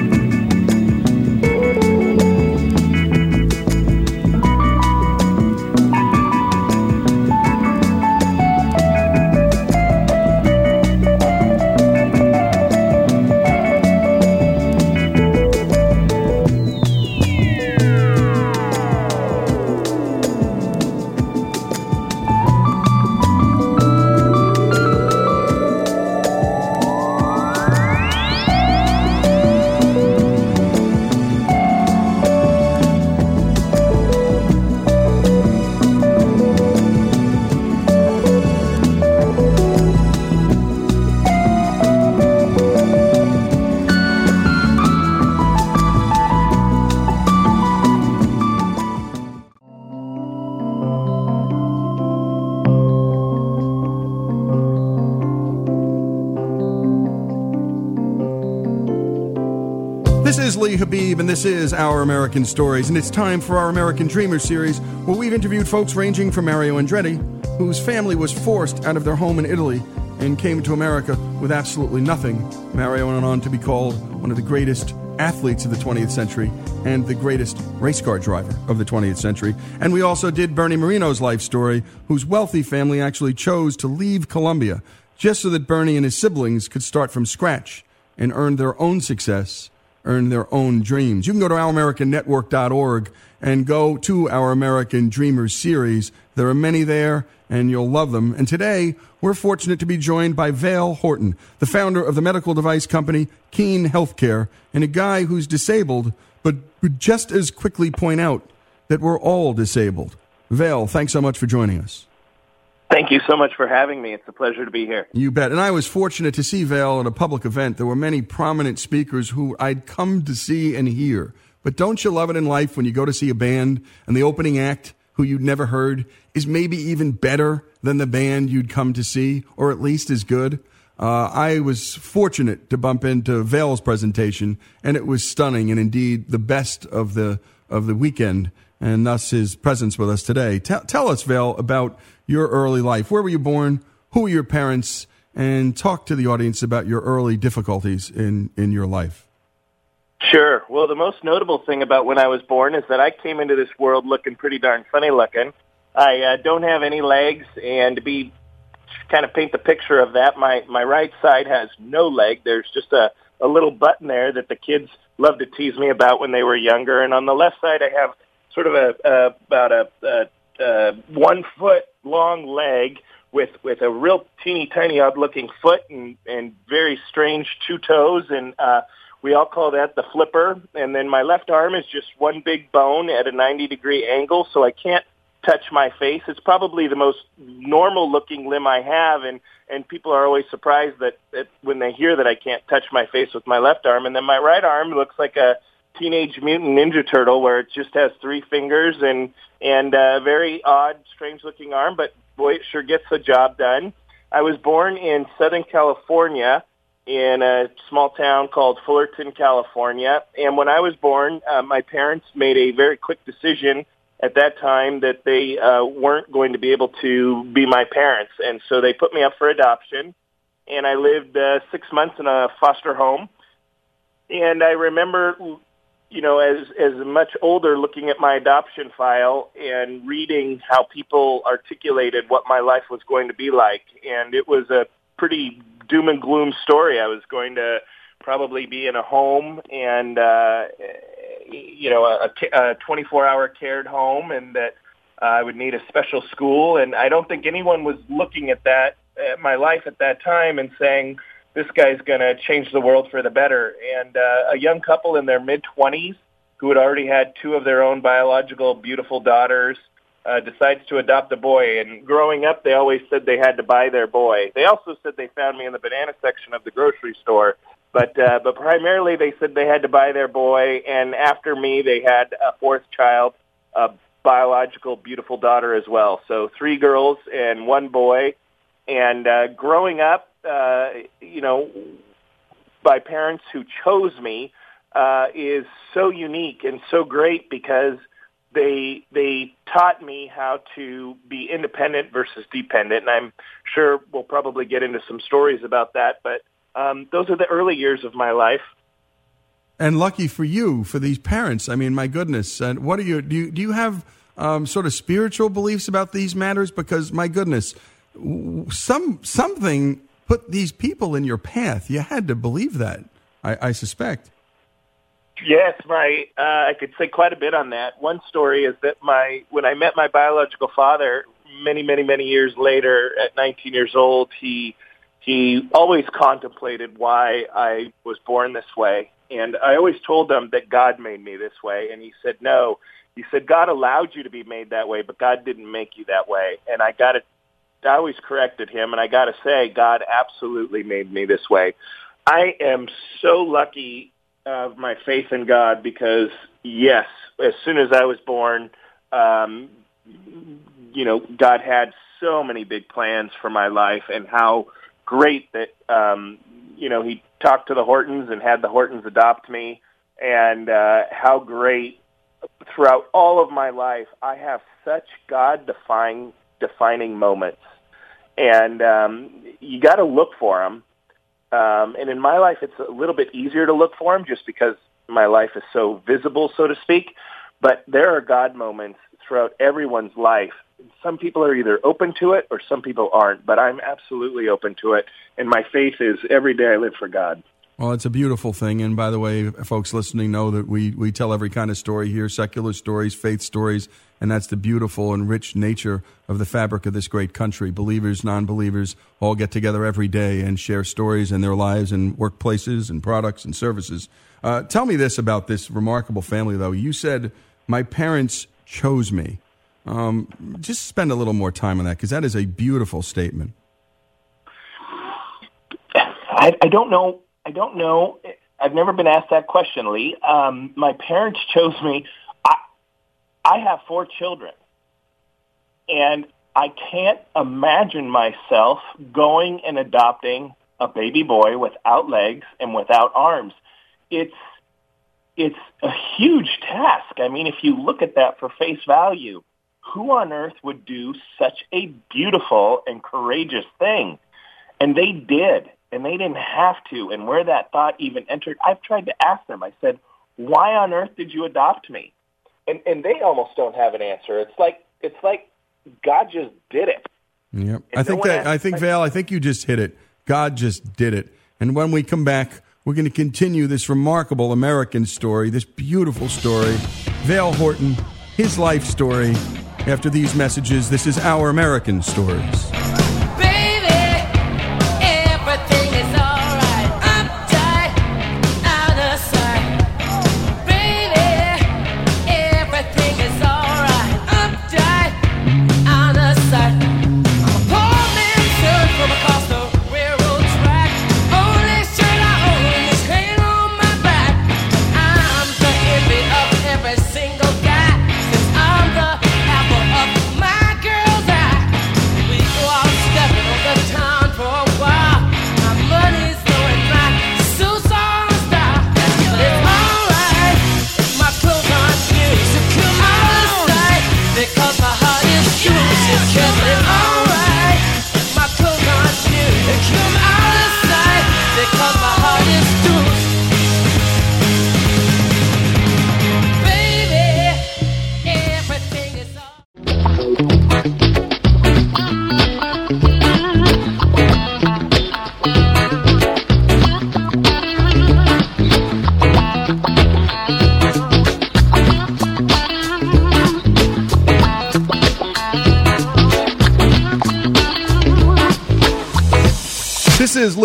Lee Habeeb, and this is Our American Stories, and it's time for our American Dreamer series, where we've interviewed folks ranging from Mario Andretti, whose family was forced out of their home in Italy and came to America with absolutely nothing. Mario went on to be called one of the greatest athletes of the 20th century and the greatest race car driver of the 20th century. And we also did Bernie Moreno's life story, whose wealthy family actually chose to leave Colombia just so that Bernie and his siblings could start from scratch and earn their own success earn their own dreams. You can go to ouramericannetwork.org and go to our American Dreamers series. There are many there, and you'll love them. And today, we're fortunate to be joined by Vail Horton, the founder of the medical device company Keen Healthcare, and a guy who's disabled, but would just as quickly point out that we're all disabled. Vail, thanks so much for joining us. Thank you so much for having me. It's a pleasure to be here. You bet. And I was fortunate to see Vail at a public event. There were many prominent speakers who I'd come to see and hear. But don't you love it in life when you go to see a band and the opening act, who you'd never heard, is maybe even better than the band you'd come to see, or at least as good? Uh, I was fortunate to bump into Vail's presentation, and it was stunning and indeed the best of the of the weekend, and thus his presence with us today. Tell, tell us, Vail, about your early life. Where were you born? Who were your parents? And talk to the audience about your early difficulties in, in your life. Sure. Well, the most notable thing about when I was born is that I came into this world looking pretty darn funny looking. I uh, don't have any legs, and to be kind of paint the picture of that, my my right side has no leg. There's just a a little button there that the kids loved to tease me about when they were younger, and on the left side I have sort of a, a about a, a uh, one foot long leg with with a real teeny tiny odd looking foot and and very strange two toes. And uh we all call that the flipper. And then my left arm is just one big bone at a 90 degree angle so I can't touch my face. It's probably the most normal looking limb I have. And and people are always surprised that, that when they hear that I can't touch my face with my left arm. And then my right arm looks like a Teenage Mutant Ninja Turtle, where it just has three fingers and and a very odd, strange-looking arm, but boy, it sure gets the job done. I was born in Southern California in a small town called Fullerton, California. And when I was born, uh, my parents made a very quick decision at that time that they uh, weren't going to be able to be my parents. And so they put me up for adoption. And I lived uh, six months in a foster home. And I remember you know, as as much older, looking at my adoption file and reading how people articulated what my life was going to be like, and it was a pretty doom and gloom story. I was going to probably be in a home and uh, you know a, a 24 hour cared home, and that uh, I would need a special school. And I don't think anyone was looking at that at my life at that time and saying this guy's going to change the world for the better. And uh, a young couple in their mid 20s who had already had two of their own biological beautiful daughters uh, decides to adopt a boy. And growing up, they always said they had to buy their boy. They also said they found me in the banana section of the grocery store. But uh, but primarily, they said they had to buy their boy. And after me, they had a fourth child, a biological beautiful daughter as well. So three girls and one boy. And uh, growing up, uh, you know, by parents who chose me uh, is so unique and so great because they they taught me how to be independent versus dependent, and I'm sure we'll probably get into some stories about that. But um, those are the early years of my life. And lucky for you, for these parents. I mean, my goodness. And what are you? Do you do you have um, sort of spiritual beliefs about these matters? Because my goodness, some something put these people in your path. You had to believe that, I, I suspect. Yes, my uh, I could say quite a bit on that. One story is that my when I met my biological father many, many, many years later, at 19 years old, he he always contemplated why I was born this way, and I always told him that God made me this way, and he said no. He said God allowed you to be made that way, but God didn't make you that way, and I got to I always corrected him, and I got to say, God absolutely made me this way. I am so lucky of my faith in God because, yes, as soon as I was born, um, you know, God had so many big plans for my life, and how great that um, you know He talked to the Hortons and had the Hortons adopt me. and uh, how great throughout all of my life I have such God defying defining moments, and um, you got to look for them. Um, and in my life, it's a little bit easier to look for them just because my life is so visible, so to speak. But there are God moments throughout everyone's life. Some people are either open to it or some people aren't, but I'm absolutely open to it. And my faith is every day I live for God. Well, it's a beautiful thing. And by the way, folks listening know that we, we tell every kind of story here secular stories, faith stories, and that's the beautiful and rich nature of the fabric of this great country. Believers, non believers all get together every day and share stories and their lives and workplaces and products and services. Uh, tell me this about this remarkable family, though. You said, My parents chose me. Um, just spend a little more time on that because that is a beautiful statement. I, I don't know. I don't know. I've never been asked that question, Lee. Um, my parents chose me. I, have four children, and I can't imagine myself going and adopting a baby boy without legs and without arms. It's it's a huge task. I mean, if you look at that for face value, who on earth would do such a beautiful and courageous thing? And they did and they didn't have to. And where that thought even entered, I've tried to ask them. I said, "Why on earth did you adopt me?" And and they almost don't have an answer. It's like it's like God just did it. Yep. I think that I think Val, I think you just hit it. God just did it. And when we come back, we're going to continue this remarkable American story, this beautiful story. Val Horton, his life story. After these messages, this is our American stories.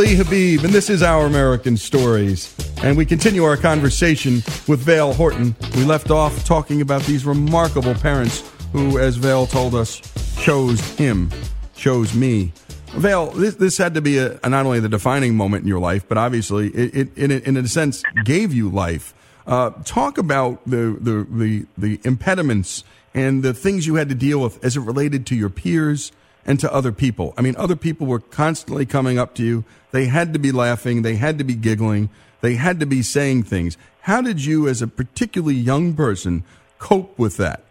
Lee Habeeb, and this is Our American Stories. And we continue our conversation with Vail Horton. We left off talking about these remarkable parents who, as Vail told us, chose him, chose me. Vail, this, this had to be a, not only the defining moment in your life, but obviously it, it in, a, in a sense, gave you life. Uh, talk about the, the, the, the impediments and the things you had to deal with as it related to your peers and to other people. I mean, other people were constantly coming up to you. They had to be laughing. They had to be giggling. They had to be saying things. How did you, as a particularly young person, cope with that?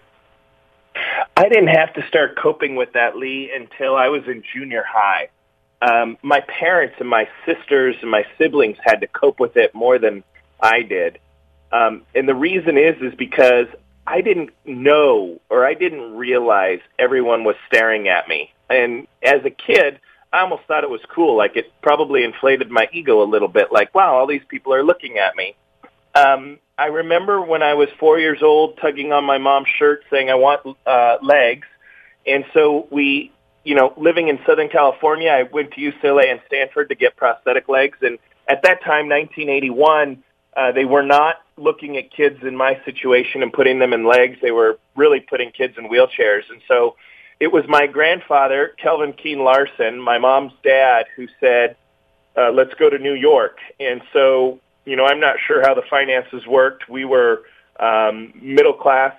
I didn't have to start coping with that, Lee, until I was in junior high. Um, my parents and my sisters and my siblings had to cope with it more than I did. Um, and the reason is, is because I didn't know or I didn't realize everyone was staring at me. And as a kid, I almost thought it was cool. Like it probably inflated my ego a little bit. Like, wow, all these people are looking at me. Um, I remember when I was four years old, tugging on my mom's shirt, saying, "I want uh, legs." And so we, you know, living in Southern California, I went to UCLA and Stanford to get prosthetic legs. And at that time, 1981, uh, they were not looking at kids in my situation and putting them in legs. They were really putting kids in wheelchairs. And so it was my grandfather, Kelvin Keen Larson, my mom's dad, who said, uh, let's go to New York. And so, you know, I'm not sure how the finances worked. We were um, middle class,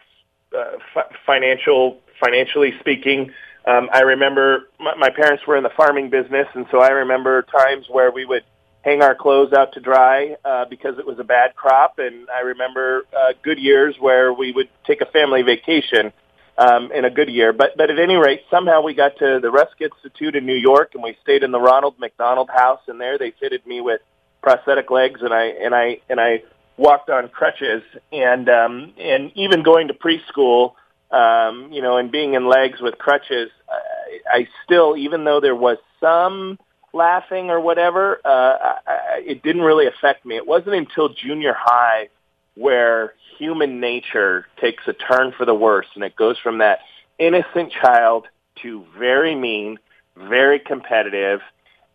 uh, f- financial, financially speaking. Um, I remember my, my parents were in the farming business, and so I remember times where we would hang our clothes out to dry uh, because it was a bad crop. And I remember uh, good years where we would take a family vacation um, in a good year. But but at any rate, somehow we got to the Rusk Institute in New York, and we stayed in the Ronald McDonald House. And there they fitted me with prosthetic legs, and I and I and I walked on crutches. And um, and even going to preschool, um, you know, and being in legs with crutches, I, I still, even though there was some laughing or whatever, uh, I, I, it didn't really affect me. It wasn't until junior high where human nature takes a turn for the worse, and it goes from that innocent child to very mean, very competitive,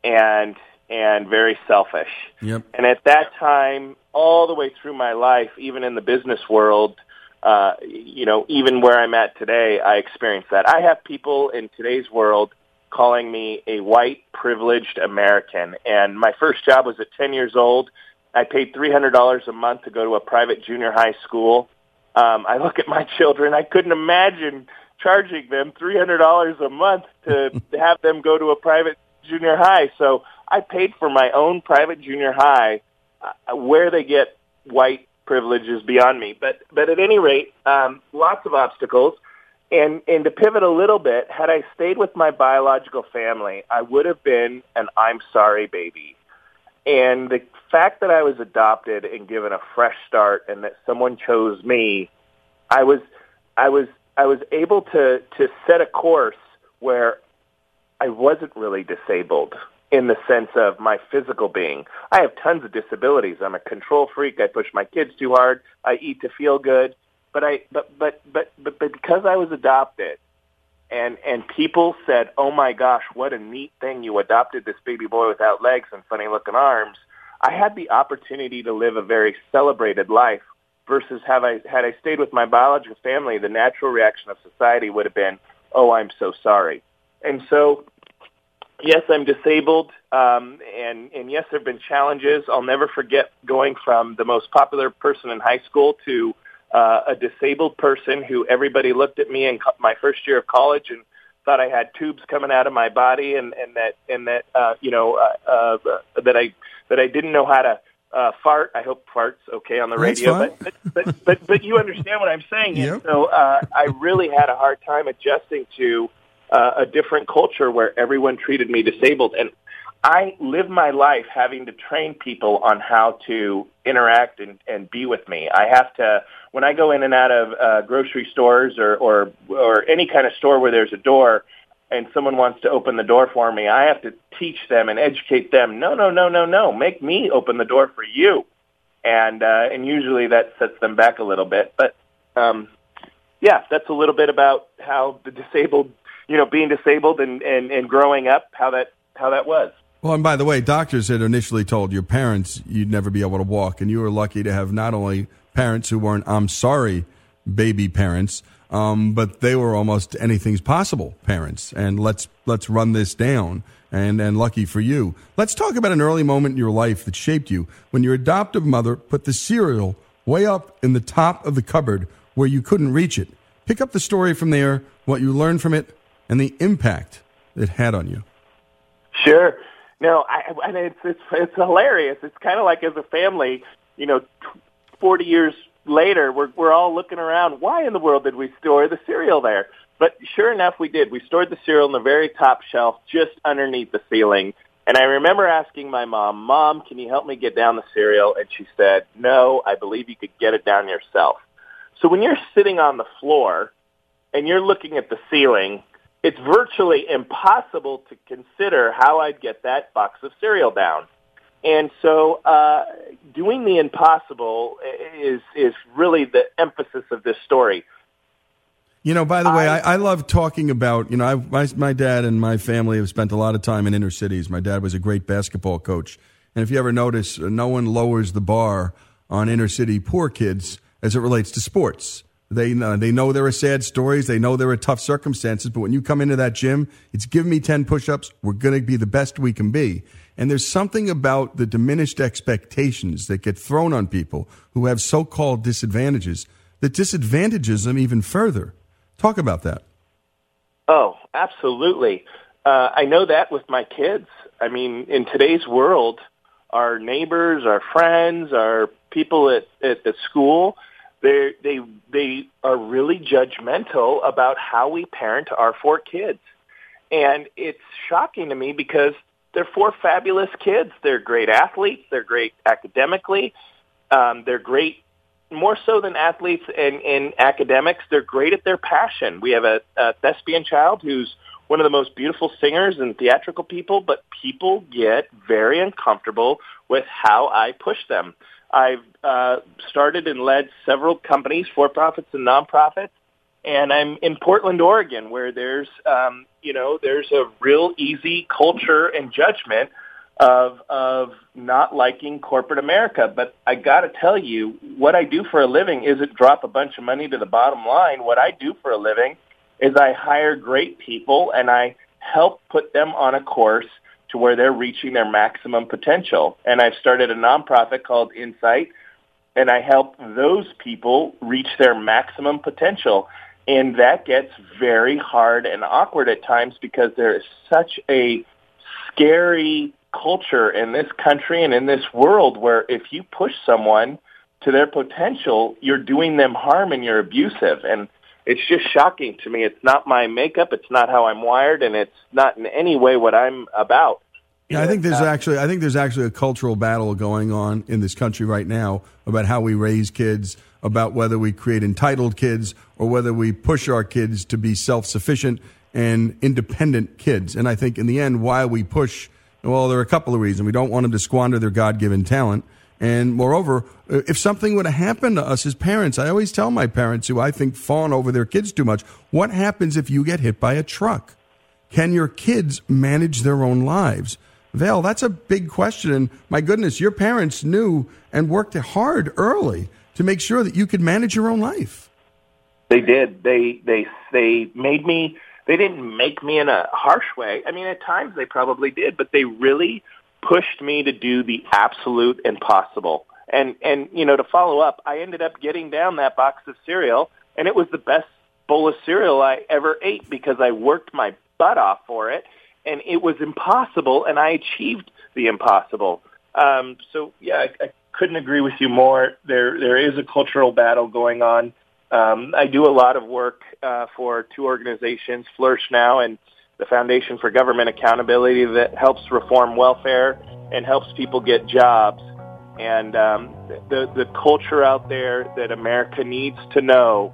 and and very selfish. Yep. And at that time, all the way through my life, even in the business world, uh, you know, even where I'm at today, I experience that. I have people in today's world calling me a white privileged American. And my first job was at 10 years old. I paid $300 a month to go to a private junior high school. Um, I look at my children. I couldn't imagine charging them $300 a month to have them go to a private junior high. So I paid for my own private junior high. Uh, where they get white privilege is beyond me. But but at any rate, um, lots of obstacles. And and to pivot a little bit, had I stayed with my biological family, I would have been an I'm sorry baby. And the fact that I was adopted and given a fresh start and that someone chose me, I was I was I was able to to set a course where I wasn't really disabled in the sense of my physical being. I have tons of disabilities. I'm a control freak. I push my kids too hard. I eat to feel good. But I but but but but, but because I was adopted and and people said, "Oh my gosh, what a neat thing you adopted this baby boy without legs and funny looking arms." I had the opportunity to live a very celebrated life versus have I had I stayed with my biological family, the natural reaction of society would have been, "Oh, I'm so sorry." And so yes, I'm disabled, um, and and yes, there have been challenges. I'll never forget going from the most popular person in high school to uh, a disabled person who everybody looked at me in co- my first year of college and thought I had tubes coming out of my body, and and that and that uh, you know uh, uh, that I that I didn't know how to. Uh, fart. I hope farts okay on the That's radio, but, but but but but you understand what I'm saying. Yep. And so uh, I really had a hard time adjusting to uh, a different culture where everyone treated me disabled. And I live my life having to train people on how to interact and, and be with me. I have to, when I go in and out of uh, grocery stores or, or, or any kind of store where there's a door and someone wants to open the door for me, I have to teach them and educate them. No, no, no, no, no. Make me open the door for you. And, uh, and usually that sets them back a little bit. But, um, yeah, that's a little bit about how the disabled you know, being disabled and, and, and growing up, how that how that was. Well, and by the way, doctors had initially told your parents you'd never be able to walk, and you were lucky to have not only parents who weren't "I'm sorry" baby parents, um, but they were almost anything's possible parents. And let's let's run this down. And and lucky for you, let's talk about an early moment in your life that shaped you when your adoptive mother put the cereal way up in the top of the cupboard where you couldn't reach it. Pick up the story from there, what you learned from it, and the impact it had on you. Sure. No, I, and it's it's it's hilarious. It's kind of like as a family, you know, forty years later, we're we're all looking around. Why in the world did we store the cereal there? But sure enough, we did. We stored the cereal on the very top shelf, just underneath the ceiling. And I remember asking my mom, "Mom, can you help me get down the cereal?" And she said, "No, I believe you could get it down yourself." So when you're sitting on the floor and you're looking at the ceiling, it's virtually impossible to consider how I'd get that box of cereal down. And so, uh, doing the impossible is is really the emphasis of this story. You know, by the way, I, I love talking about, you know, I, my, my dad and my family have spent a lot of time in inner cities. My dad was a great basketball coach. And if you ever notice, no one lowers the bar on inner city poor kids as it relates to sports. They know, they know there are sad stories. They know there are tough circumstances. But when you come into that gym, it's give me 10 push ups. We're going to be the best we can be. And there's something about the diminished expectations that get thrown on people who have so called disadvantages that disadvantages them even further. Talk about that. Oh, absolutely. Uh, I know that with my kids. I mean, in today's world, our neighbors, our friends, our people at, at school, they they they are really judgmental about how we parent our four kids. And it's shocking to me because they're four fabulous kids. They're great athletes. They're great academically. Um, they're great more so than athletes and, in academics. They're great at their passion. We have a, a thespian child who's one of the most beautiful singers and theatrical people, but people get very uncomfortable with how I push them. I've uh, started and led several companies, for-profits and nonprofits, and I'm in Portland, Oregon, where there's, um, you know, there's a real easy culture and judgment of of not liking corporate America. But I got to tell you, what I do for a living isn't drop a bunch of money to the bottom line. What I do for a living is I hire great people and I help put them on a course to where they're reaching their maximum potential. And I've started a nonprofit called Insight, and I help those people reach their maximum potential. And that gets very hard and awkward at times because there is such a scary culture in this country and in this world where if you push someone to their potential, you're doing them harm and you're abusive. And it's just shocking to me. It's not my makeup. It's not how I'm wired, and it's not in any way what I'm about. Yeah, I think there's actually I think there's actually a cultural battle going on in this country right now about how we raise kids, about whether we create entitled kids or whether we push our kids to be self-sufficient and independent kids. And I think in the end why we push well, there are a couple of reasons. We don't want them to squander their God-given talent. And moreover, uh, if something would have happened to us as parents, I always tell my parents who I think fawn over their kids too much, what happens if you get hit by a truck? Can your kids manage their own lives? Val, that's a big question. And my goodness, your parents knew and worked hard early to make sure that you could manage your own life. They did. They they they made me. They didn't make me in a harsh way. I mean, at times they probably did, but they really pushed me to do the absolute impossible. And and you know, to follow up, I ended up getting down that box of cereal, and it was the best bowl of cereal I ever ate because I worked my butt off for it and it was impossible, and I achieved the impossible. Um, so yeah, I, I couldn't agree with you more. There there is a cultural battle going on. Um, I do a lot of work uh, for two organizations, Flourish Now and the Foundation for Government Accountability, that helps reform welfare and helps people get jobs. And um, the the culture out there that America needs to know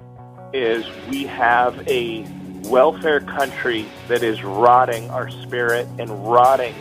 is we have a welfare country that is rotting our spirit and rotting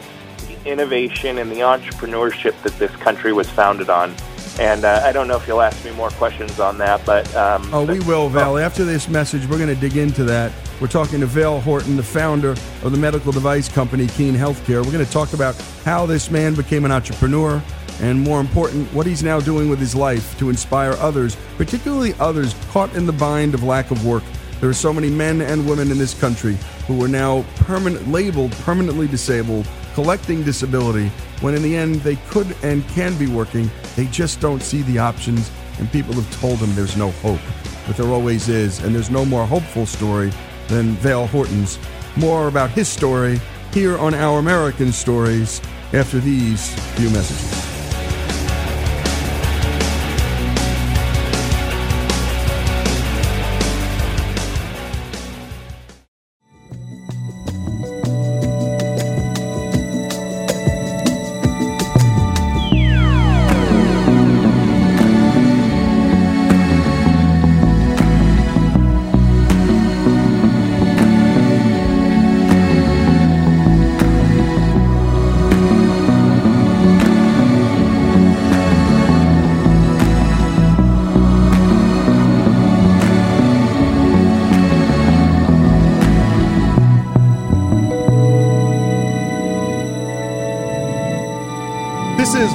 the innovation and the entrepreneurship that this country was founded on. And uh, I don't know if you'll ask me more questions on that, but um, oh, we will, Val. After this message, we're going to dig into that. We're talking to Val Horton, the founder of the medical device company Keen Healthcare. We're going to talk about how this man became an entrepreneur, and more important, what he's now doing with his life to inspire others, particularly others caught in the bind of lack of work there are so many men and women in this country who are now permanent, labeled permanently disabled, collecting disability, when in the end they could and can be working. They just don't see the options, and people have told them there's no hope. But there always is, and there's no more hopeful story than Val Horton's. More about his story here on Our American Stories after these few messages.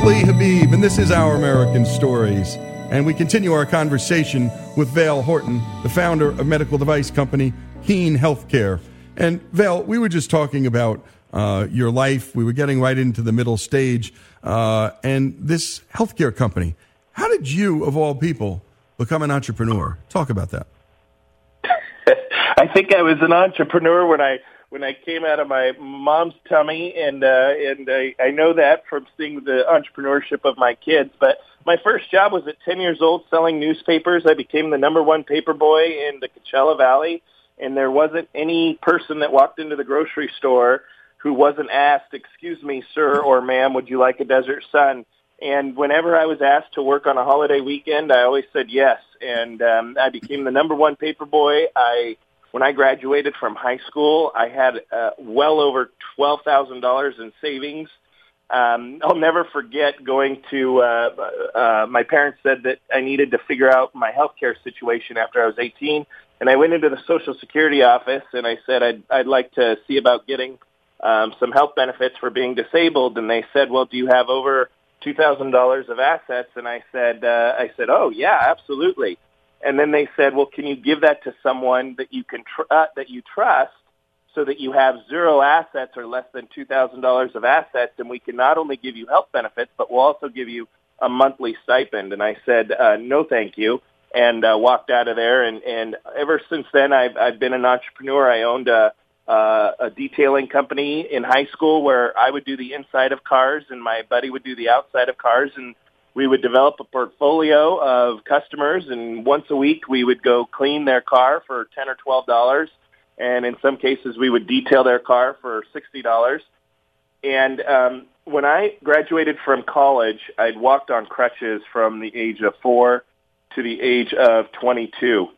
And this is Our American Stories, and we continue our conversation with Vail Horton, the founder of medical device company Keen Healthcare. And Vail, we were just talking about uh, your life. We were getting right into the middle stage, uh, and this healthcare company. How did you, of all people, become an entrepreneur? Talk about that. I think I was an entrepreneur when I when I came out of my mom's tummy, and uh, and I, I know that from seeing the entrepreneurship of my kids. But my first job was at 10 years old selling newspapers. I became the number one paper boy in the Coachella Valley, and there wasn't any person that walked into the grocery store who wasn't asked, "Excuse me, sir or ma'am, would you like a Desert Sun?" And whenever I was asked to work on a holiday weekend, I always said yes. And um, I became the number one paper boy. I when I graduated from high school, I had uh, well over twelve thousand dollars in savings. Um, I'll never forget going to. Uh, uh, my parents said that I needed to figure out my health care situation after I was 18, and I went into the Social Security office and I said I'd I'd like to see about getting um, some health benefits for being disabled, and they said, "Well, do you have over two thousand dollars of assets?" And I said, uh, "I said, oh yeah, absolutely." And then they said, "Well, can you give that to someone that you can tr- uh, that you trust, so that you have zero assets or less than two thousand dollars of assets, and we can not only give you health benefits, but we'll also give you a monthly stipend?" And I said, uh, "No, thank you." And uh, walked out of there, and, and ever since then, I've, I've been an entrepreneur. I owned a, uh, a detailing company in high school where I would do the inside of cars and my buddy would do the outside of cars and we would develop a portfolio of customers and once a week we would go clean their car for 10 or 12 dollars and in some cases we would detail their car for 60 dollars and um when I graduated from college I'd walked on crutches from the age of 4 to the age of 22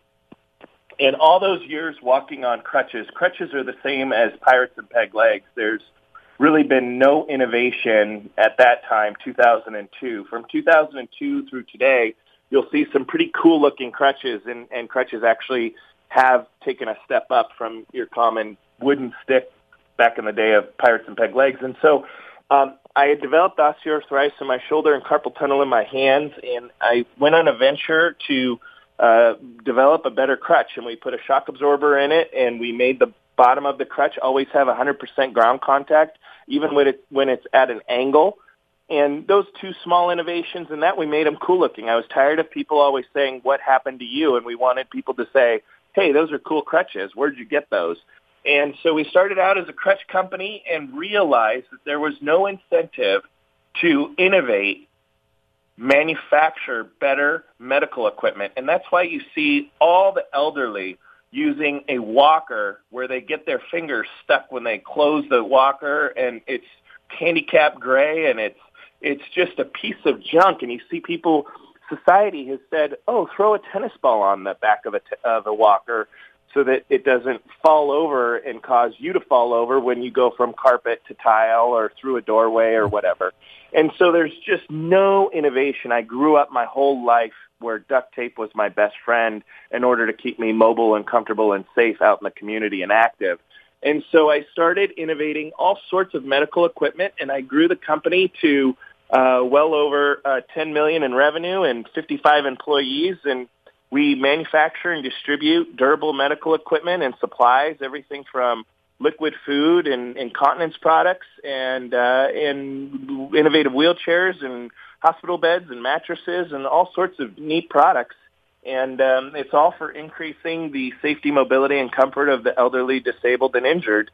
And all those years walking on crutches, crutches are the same as pirates and peg legs. There's really been no innovation at that time, 2002. From 2002 through today, you'll see some pretty cool looking crutches and, and crutches actually have taken a step up from your common wooden stick back in the day of pirates and peg legs. And so um, I had developed osteoarthritis in my shoulder and carpal tunnel in my hands, and I went on a venture to uh, develop a better crutch, and we put a shock absorber in it, and we made the bottom of the crutch always have 100% ground contact, even when it when it's at an angle. And those two small innovations in that we made them cool looking. I was tired of people always saying, "What happened to you?" and we wanted people to say, "Hey, those are cool crutches. Where'd you get those?" And so we started out as a crutch company and realized that there was no incentive to innovate manufacture better medical equipment. And that's why you see all the elderly using a walker where they get their fingers stuck when they close the walker and it's handicap gray and it's it's just a piece of junk and you see people society has said oh throw a tennis ball on the back of a t- of a walker so that it doesn't fall over and cause you to fall over when you go from carpet to tile or through a doorway or whatever. And so there's just no innovation. I grew up my whole life where duct tape was my best friend in order to keep me mobile and comfortable and safe out in the community and active. And so I started innovating all sorts of medical equipment and I grew the company to uh, well over uh, 10 million in revenue and 55 employees and we manufacture and distribute durable medical equipment and supplies, everything from liquid food and incontinence products and uh, and innovative wheelchairs and hospital beds and mattresses and all sorts of neat products. And um, it's all for increasing the safety, mobility, and comfort of the elderly, disabled, and injured.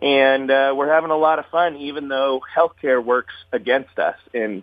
And uh, we're having a lot of fun, even though healthcare works against us in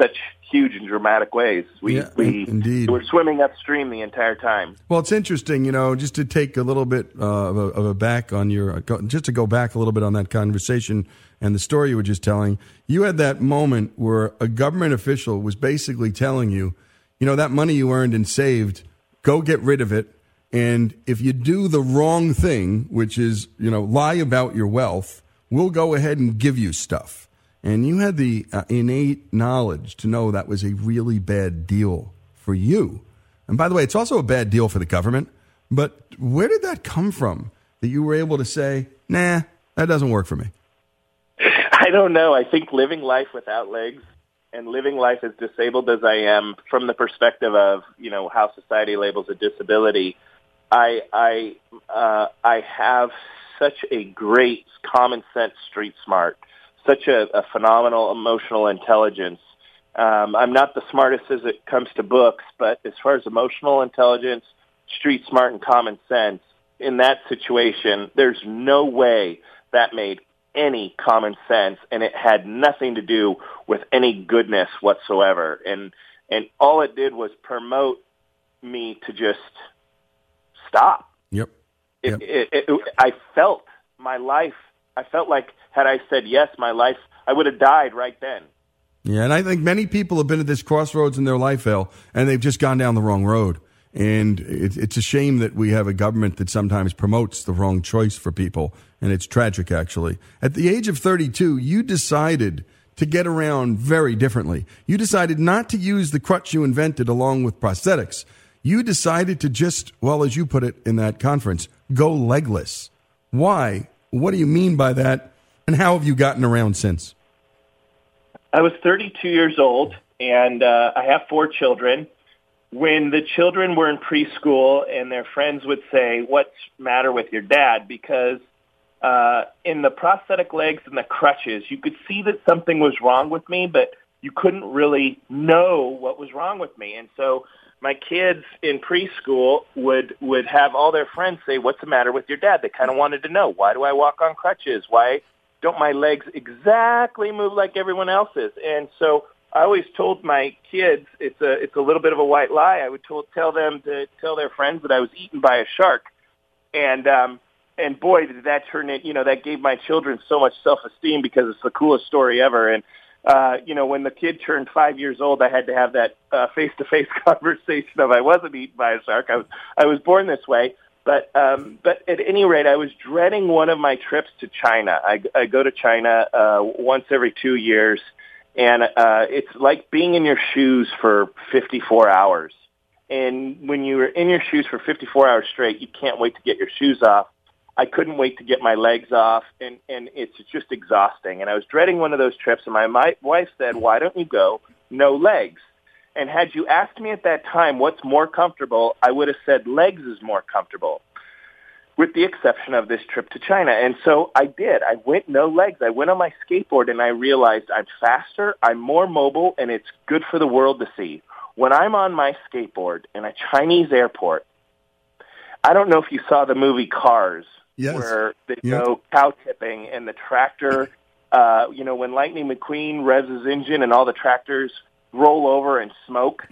such huge and dramatic ways. We Yeah, we indeed. we're swimming upstream the entire time. Well, it's interesting, you know, just to take a little bit uh, of, a, of a back on your, just to go back a little bit on that conversation and the story you were just telling. You had that moment where a government official was basically telling you, you know, that money you earned and saved, go get rid of it. And if you do the wrong thing, which is, you know, lie about your wealth, we'll go ahead and give you stuff. And you had the uh, innate knowledge to know that was a really bad deal for you. And by the way, it's also a bad deal for the government. But where did that come from that you were able to say, nah, that doesn't work for me? I don't know. I think living life without legs and living life as disabled as I am from the perspective of, you know, how society labels a disability, I I uh I have such a great common sense street smart, such a, a phenomenal emotional intelligence. Um, I'm not the smartest as it comes to books, but as far as emotional intelligence, street smart, and common sense, in that situation, there's no way that made any common sense, and it had nothing to do with any goodness whatsoever. And and all it did was promote me to just stop. Yep. It, it, it, I felt my life. I felt like had I said yes, my life, I would have died right then. Yeah, and I think many people have been at this crossroads in their life, Al, and they've just gone down the wrong road. And it, it's a shame that we have a government that sometimes promotes the wrong choice for people. And it's tragic, actually. At the age of 32, you decided to get around very differently. You decided not to use the crutch you invented along with prosthetics. You decided to just, well, as you put it in that conference, go legless. Why? What do you mean by that? And how have you gotten around since? I was 32 years old, and uh, I have four children. When the children were in preschool, and their friends would say, "What's matter with your dad?" because uh, in the prosthetic legs and the crutches, you could see that something was wrong with me, but you couldn't really know what was wrong with me. And so my kids in preschool would would have all their friends say, "What's the matter with your dad?" They kind of wanted to know, "Why do I walk on crutches? Why don't my legs exactly move like everyone else's?" And so I always told my kids it's a it's a little bit of a white lie. I would told, tell them to tell their friends that I was eaten by a shark, and um, and boy, did that turn it. You know, that gave my children so much self esteem because it's the coolest story ever. And uh, you know, when the kid turned five years old, I had to have that face to face conversation of I wasn't eaten by a shark. I was I was born this way. But um, but at any rate, I was dreading one of my trips to China. I, I go to China uh, once every two years, and uh, it's like being in your shoes for 54 hours. And when you're in your shoes for 54 hours straight, you can't wait to get your shoes off. I couldn't wait to get my legs off, and and it's just exhausting. And I was dreading one of those trips, and my, my wife said, "Why don't you go no legs?" And had you asked me at that time what's more comfortable, I would have said legs is more comfortable, with the exception of this trip to China. And so I did. I went no legs. I went on my skateboard, and I realized I'm faster, I'm more mobile, and it's good for the world to see. When I'm on my skateboard in a Chinese airport, I don't know if you saw the movie Cars, Yes. where they Yep. go cow tipping and the tractor, uh, you know, when Lightning McQueen revs his engine and all the tractors roll over and smoke.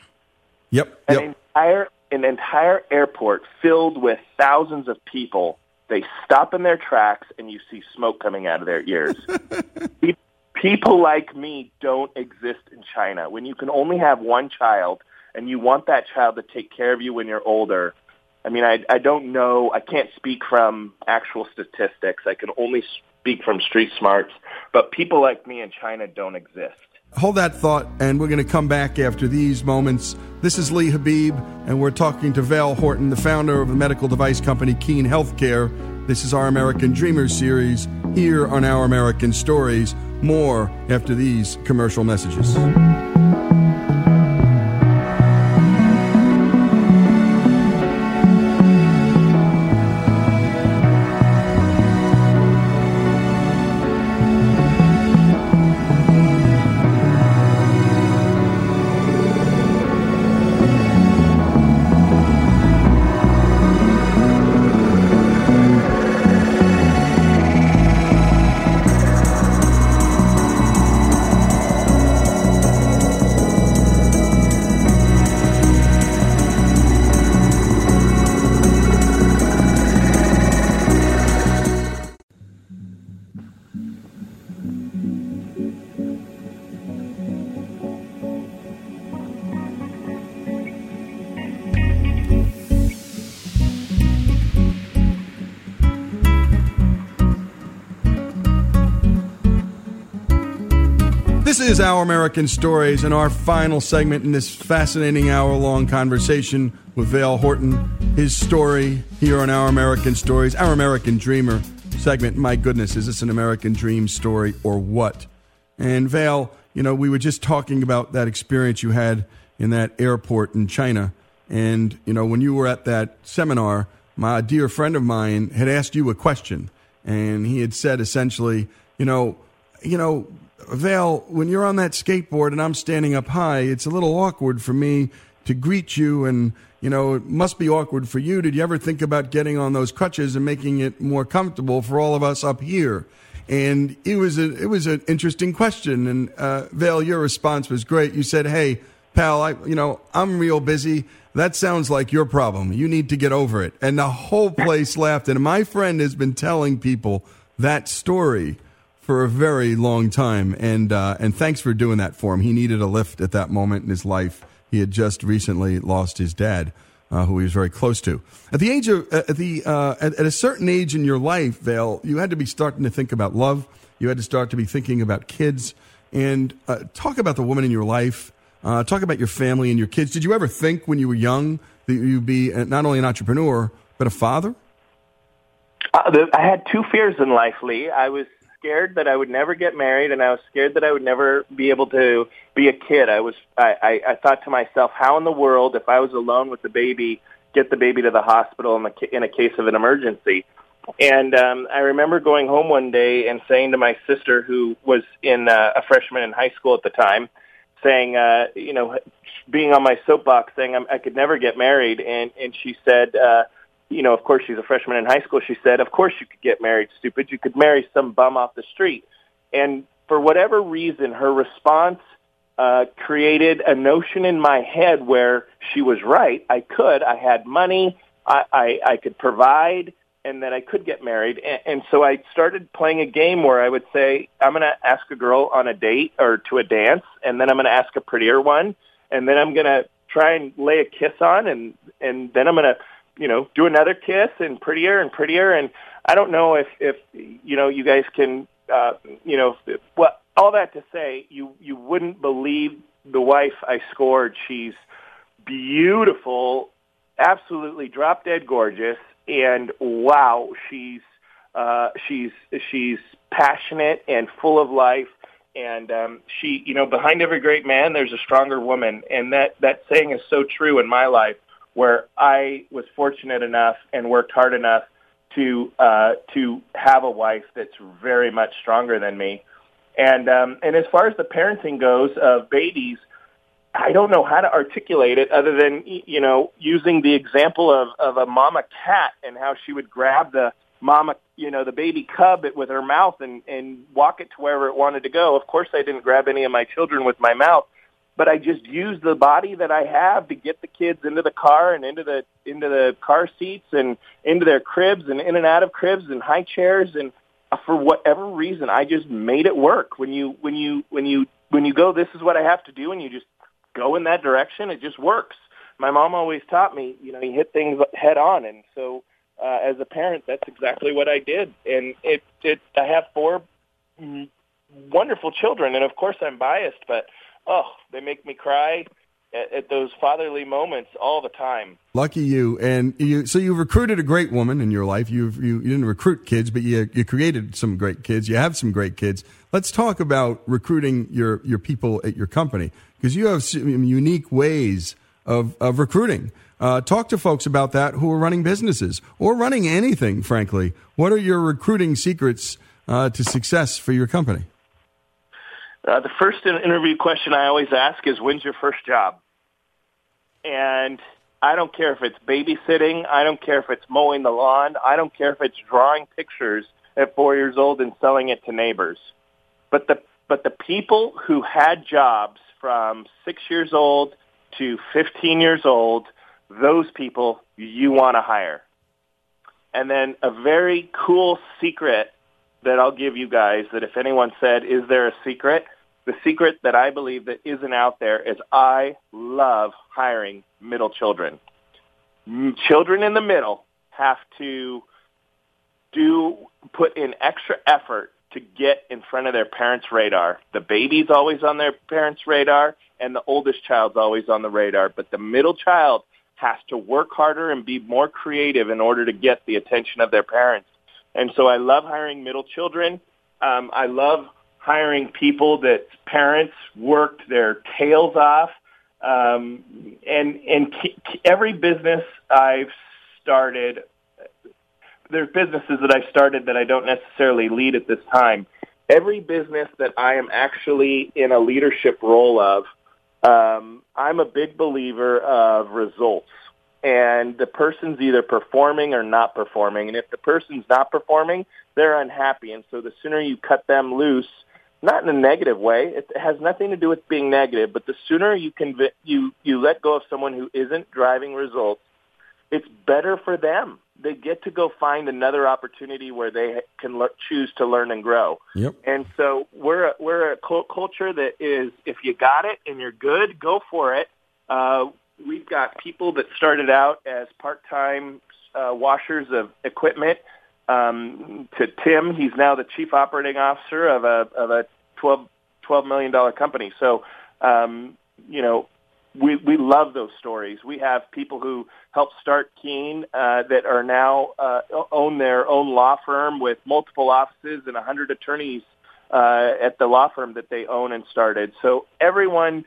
Yep. An entire an entire airport filled with thousands of people. They stop in their tracks and you see smoke coming out of their ears. People like me don't exist in China. When you can only have one child and you want that child to take care of you when you're older, I mean, I, I don't know. I can't speak from actual statistics. I can only speak from street smarts. But people like me in China don't exist. Hold that thought, and we're going to come back after these moments. This is Lee Habeeb, and we're talking to Vail Horton, the founder of the medical device company Keen Healthcare. This is our American Dreamers series here on Our American Stories. More after these commercial messages. Is Our American Stories and our final segment in this fascinating hour long conversation with Vail Horton. His story here on Our American Stories, Our American Dreamer segment. My goodness, is this an American dream story or what? And Vail, you know, we were just talking about that experience you had in that airport in China. And, you know, when you were at that seminar, my dear friend of mine had asked you a question. And he had said essentially, you know, you know, Vail, when you're on that skateboard and I'm standing up high, it's a little awkward for me to greet you, and you know it must be awkward for you. Did you ever think about getting on those crutches and making it more comfortable for all of us up here? And it was a it was an interesting question. And uh, Vail, your response was great. You said, "Hey, pal, I you know I'm real busy. That sounds like your problem. You need to get over it." And the whole place laughed. And my friend has been telling people that story for a very long time. And uh, and thanks for doing that for him. He needed a lift at that moment in his life. He had just recently lost his dad uh, who he was very close to. At the age of at the uh, at, at, a certain age in your life, Vail, you had to be starting to think about love. You had to start to be thinking about kids and uh, talk about the woman in your life. Uh, talk about your family and your kids. Did you ever think when you were young that you'd be uh, not only an entrepreneur but a father? Uh, I had two fears in life, Lee. I was scared that I would never get married, and I was scared that I would never be able to be a kid. I was I, I, I thought to myself, how in the world, if I was alone with the baby, get the baby to the hospital in, the, in a case of an emergency? And um, I remember going home one day and saying to my sister, who was in uh, a freshman in high school at the time, saying, uh, you know, being on my soapbox, saying I'm, I could never get married, and and she said. uh you know, of course she's a freshman in high school. She said, "Of course you could get married, stupid. You could marry some bum off the street." And for whatever reason, her response uh, created a notion in my head where she was right. I could. I had money. I, I, I could provide, and that I could get married. And, and so I started playing a game where I would say, "I'm going to ask a girl on a date or to a dance, and then I'm going to ask a prettier one, and then I'm going to try and lay a kiss on, and and then I'm going to." You know, do another kiss and prettier and prettier. And I don't know if, if, you know, you guys can, uh, you know, well, all that to say, you, you wouldn't believe the wife I scored. She's beautiful, absolutely drop dead gorgeous. And wow, she's, uh, she's, she's passionate and full of life. And um, she, you know, behind every great man, there's a stronger woman, and that that saying is so true in my life where I was fortunate enough and worked hard enough to uh, to have a wife that's very much stronger than me. And um, and as far as the parenting goes of babies, I don't know how to articulate it other than you know using the example of of a mama cat and how she would grab the mama you know the baby cub with her mouth and and walk it to wherever it wanted to go. Of course, I didn't grab any of my children with my mouth, but I just use the body that I have to get the kids into the car and into the into the car seats and into their cribs and in and out of cribs and high chairs and for whatever reason I just made it work. When you when you when you when you go this is what I have to do and you just go in that direction, it just works. My mom always taught me, you know, you hit things head on and so uh, as a parent that's exactly what I did and it it I have four wonderful children and of course I'm biased but oh, they make me cry at, at, those fatherly moments all the time. Lucky you, and you. So you've recruited a great woman in your life. You you, you didn't recruit kids, but you you created some great kids. You have some great kids. Let's talk about recruiting your your people at your company because you have some unique ways of of recruiting. Uh, talk to folks about that who are running businesses or running anything. Frankly, what are your recruiting secrets uh, to success for your company? Uh, the first interview question I always ask is, when's your first job? And I don't care if it's babysitting. I don't care if it's mowing the lawn. I don't care if it's drawing pictures at four years old and selling it to neighbors. But the, but the people who had jobs from six years old to 15 years old, those people you want to hire. And then a very cool secret that I'll give you guys that if anyone said, is there a secret? The secret that I believe that isn't out there is I love hiring middle children. Children in the middle have to do put in extra effort to get in front of their parents' radar. The baby's always on their parents' radar, and the oldest child's always on the radar. But the middle child has to work harder and be more creative in order to get the attention of their parents. And so I love hiring middle children. Um, I love hiring people that parents worked their tails off. Um, and and every business I've started, there's businesses that I've started that I don't necessarily lead at this time. Every business that I am actually in a leadership role of, Um, I'm a big believer of results. And the person's either performing or not performing. And if the person's not performing, they're unhappy. And so the sooner you cut them loose, not in a negative way, it has nothing to do with being negative, but the sooner you conv- you you let go of someone who isn't driving results, it's better for them. They get to go find another opportunity where they can le- choose to learn and grow. Yep. And so we're a, we're a cult- culture that is, if you got it and you're good, go for it. Uh, we've got people that started out as part-time uh, washers of equipment. Um, to Tim, he's now the chief operating officer of a of a 12, 12 million dollar company. So, um, you know, we we love those stories. We have people who helped start Keen uh, that are now uh, own their own law firm with multiple offices and a hundred attorneys uh, at the law firm that they own and started. So everyone,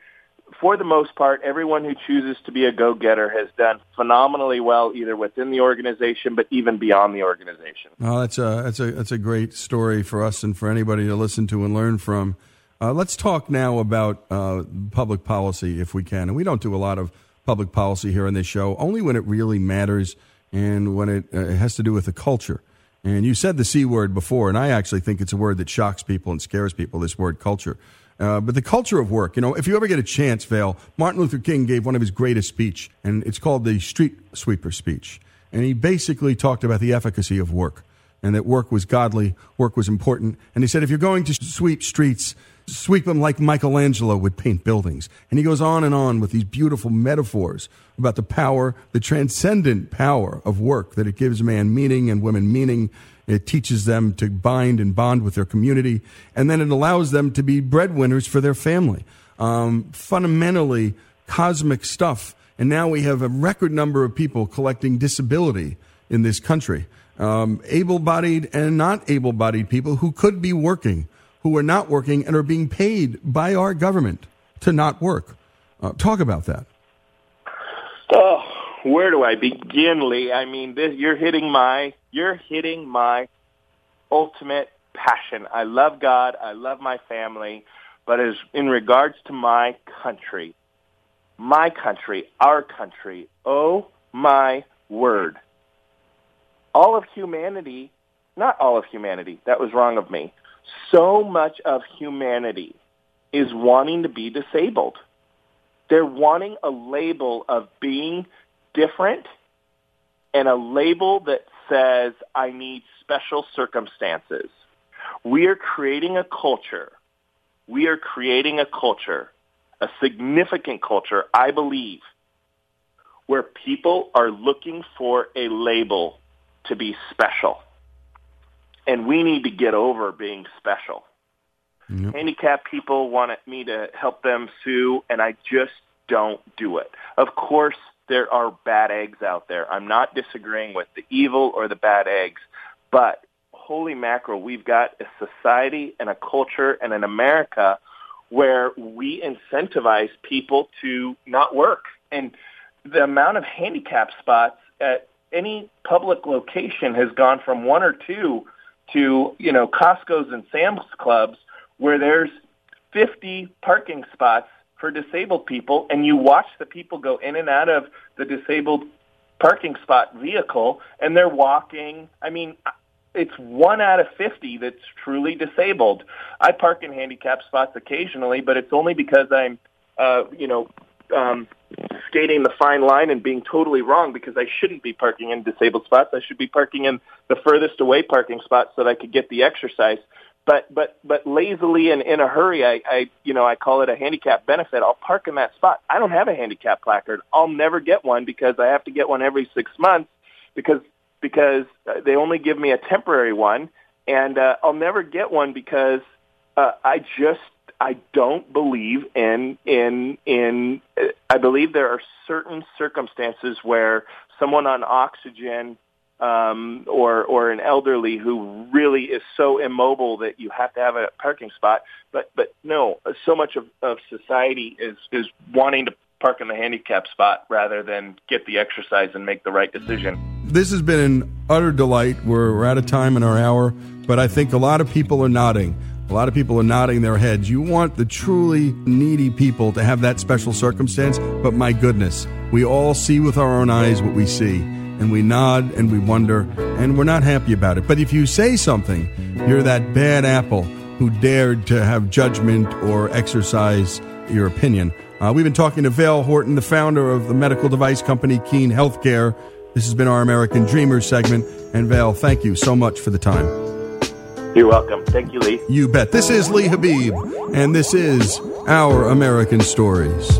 for the most part, everyone who chooses to be a go-getter has done phenomenally well, either within the organization, but even beyond the organization. Oh, that's a that's a that's a great story for us and for anybody to listen to and learn from. Uh, let's talk now about uh, public policy, if we can. And we don't do a lot of public policy here on this show, only when it really matters and when it, uh, it has to do with the culture. And you said the C word before, and I actually think it's a word that shocks people and scares people, this word culture. Uh, but the culture of work, you know, if you ever get a chance, Vail, Martin Luther King gave one of his greatest speech, and it's called the street sweeper speech. And he basically talked about the efficacy of work and that work was godly, work was important. And he said, if you're going to sweep streets, sweep them like Michelangelo would paint buildings. And he goes on and on with these beautiful metaphors about the power, the transcendent power of work, that it gives man meaning and women meaning. It teaches them to bind and bond with their community. And then it allows them to be breadwinners for their family. Um, fundamentally cosmic stuff. And now we have a record number of people collecting disability in this country. Um, able bodied and not able bodied people who could be working who are not working and are being paid by our government to not work. Uh, talk about that. Oh, where do I begin, Lee? I mean, this, you're hitting my you're hitting my ultimate passion. I love God. I love my family, but as in regards to my country, my country, our country, oh my word. All of humanity, not all of humanity, that was wrong of me so much of humanity is wanting to be disabled. They're wanting a label of being different and a label that says, I need special circumstances. We are creating a culture. We are creating a culture, a significant culture, I believe, where people are looking for a label to be special and we need to get over being special. Yep. Handicapped people want me to help them sue, and I just don't do it. Of course, there are bad eggs out there. I'm not disagreeing with the evil or the bad eggs, but holy mackerel, we've got a society and a culture and an America where we incentivize people to not work. And the amount of handicap spots at any public location has gone from one or two to, you know, Costco's and Sam's Clubs where there's 50 parking spots for disabled people and you watch the people go in and out of the disabled parking spot vehicle and they're walking. I mean, it's one out of 50 that's truly disabled. I park in handicap spots occasionally, but it's only because I'm, uh, you know, um, skating the fine line and being totally wrong because I shouldn't be parking in disabled spots. I should be parking in the furthest away parking spots so that I could get the exercise. But but but lazily and in a hurry, I, I you know I call it a handicap benefit. I'll park in that spot. I don't have a handicap placard. I'll never get one because I have to get one every six months because because they only give me a temporary one, and uh, I'll never get one because uh, I just I don't believe in in in. I believe there are certain circumstances where someone on oxygen um, or or an elderly who really is so immobile that you have to have a parking spot. But but no, so much of, of society is is wanting to park in the handicap spot rather than get the exercise and make the right decision. This has been an utter delight. We're, we're out of time in our hour, but I think a lot of people are nodding A lot of people are nodding their heads. You want the truly needy people to have that special circumstance, but my goodness, we all see with our own eyes what we see, and we nod and we wonder, and we're not happy about it. But if you say something, you're that bad apple who dared to have judgment or exercise your opinion. Uh, we've been talking to Vail Horton, the founder of the medical device company Keen Healthcare. This has been our American Dreamers segment. And Vail, thank you so much for the time. You're welcome. Thank you, Lee. You bet. This is Lee Habeeb, and this is Our American Stories.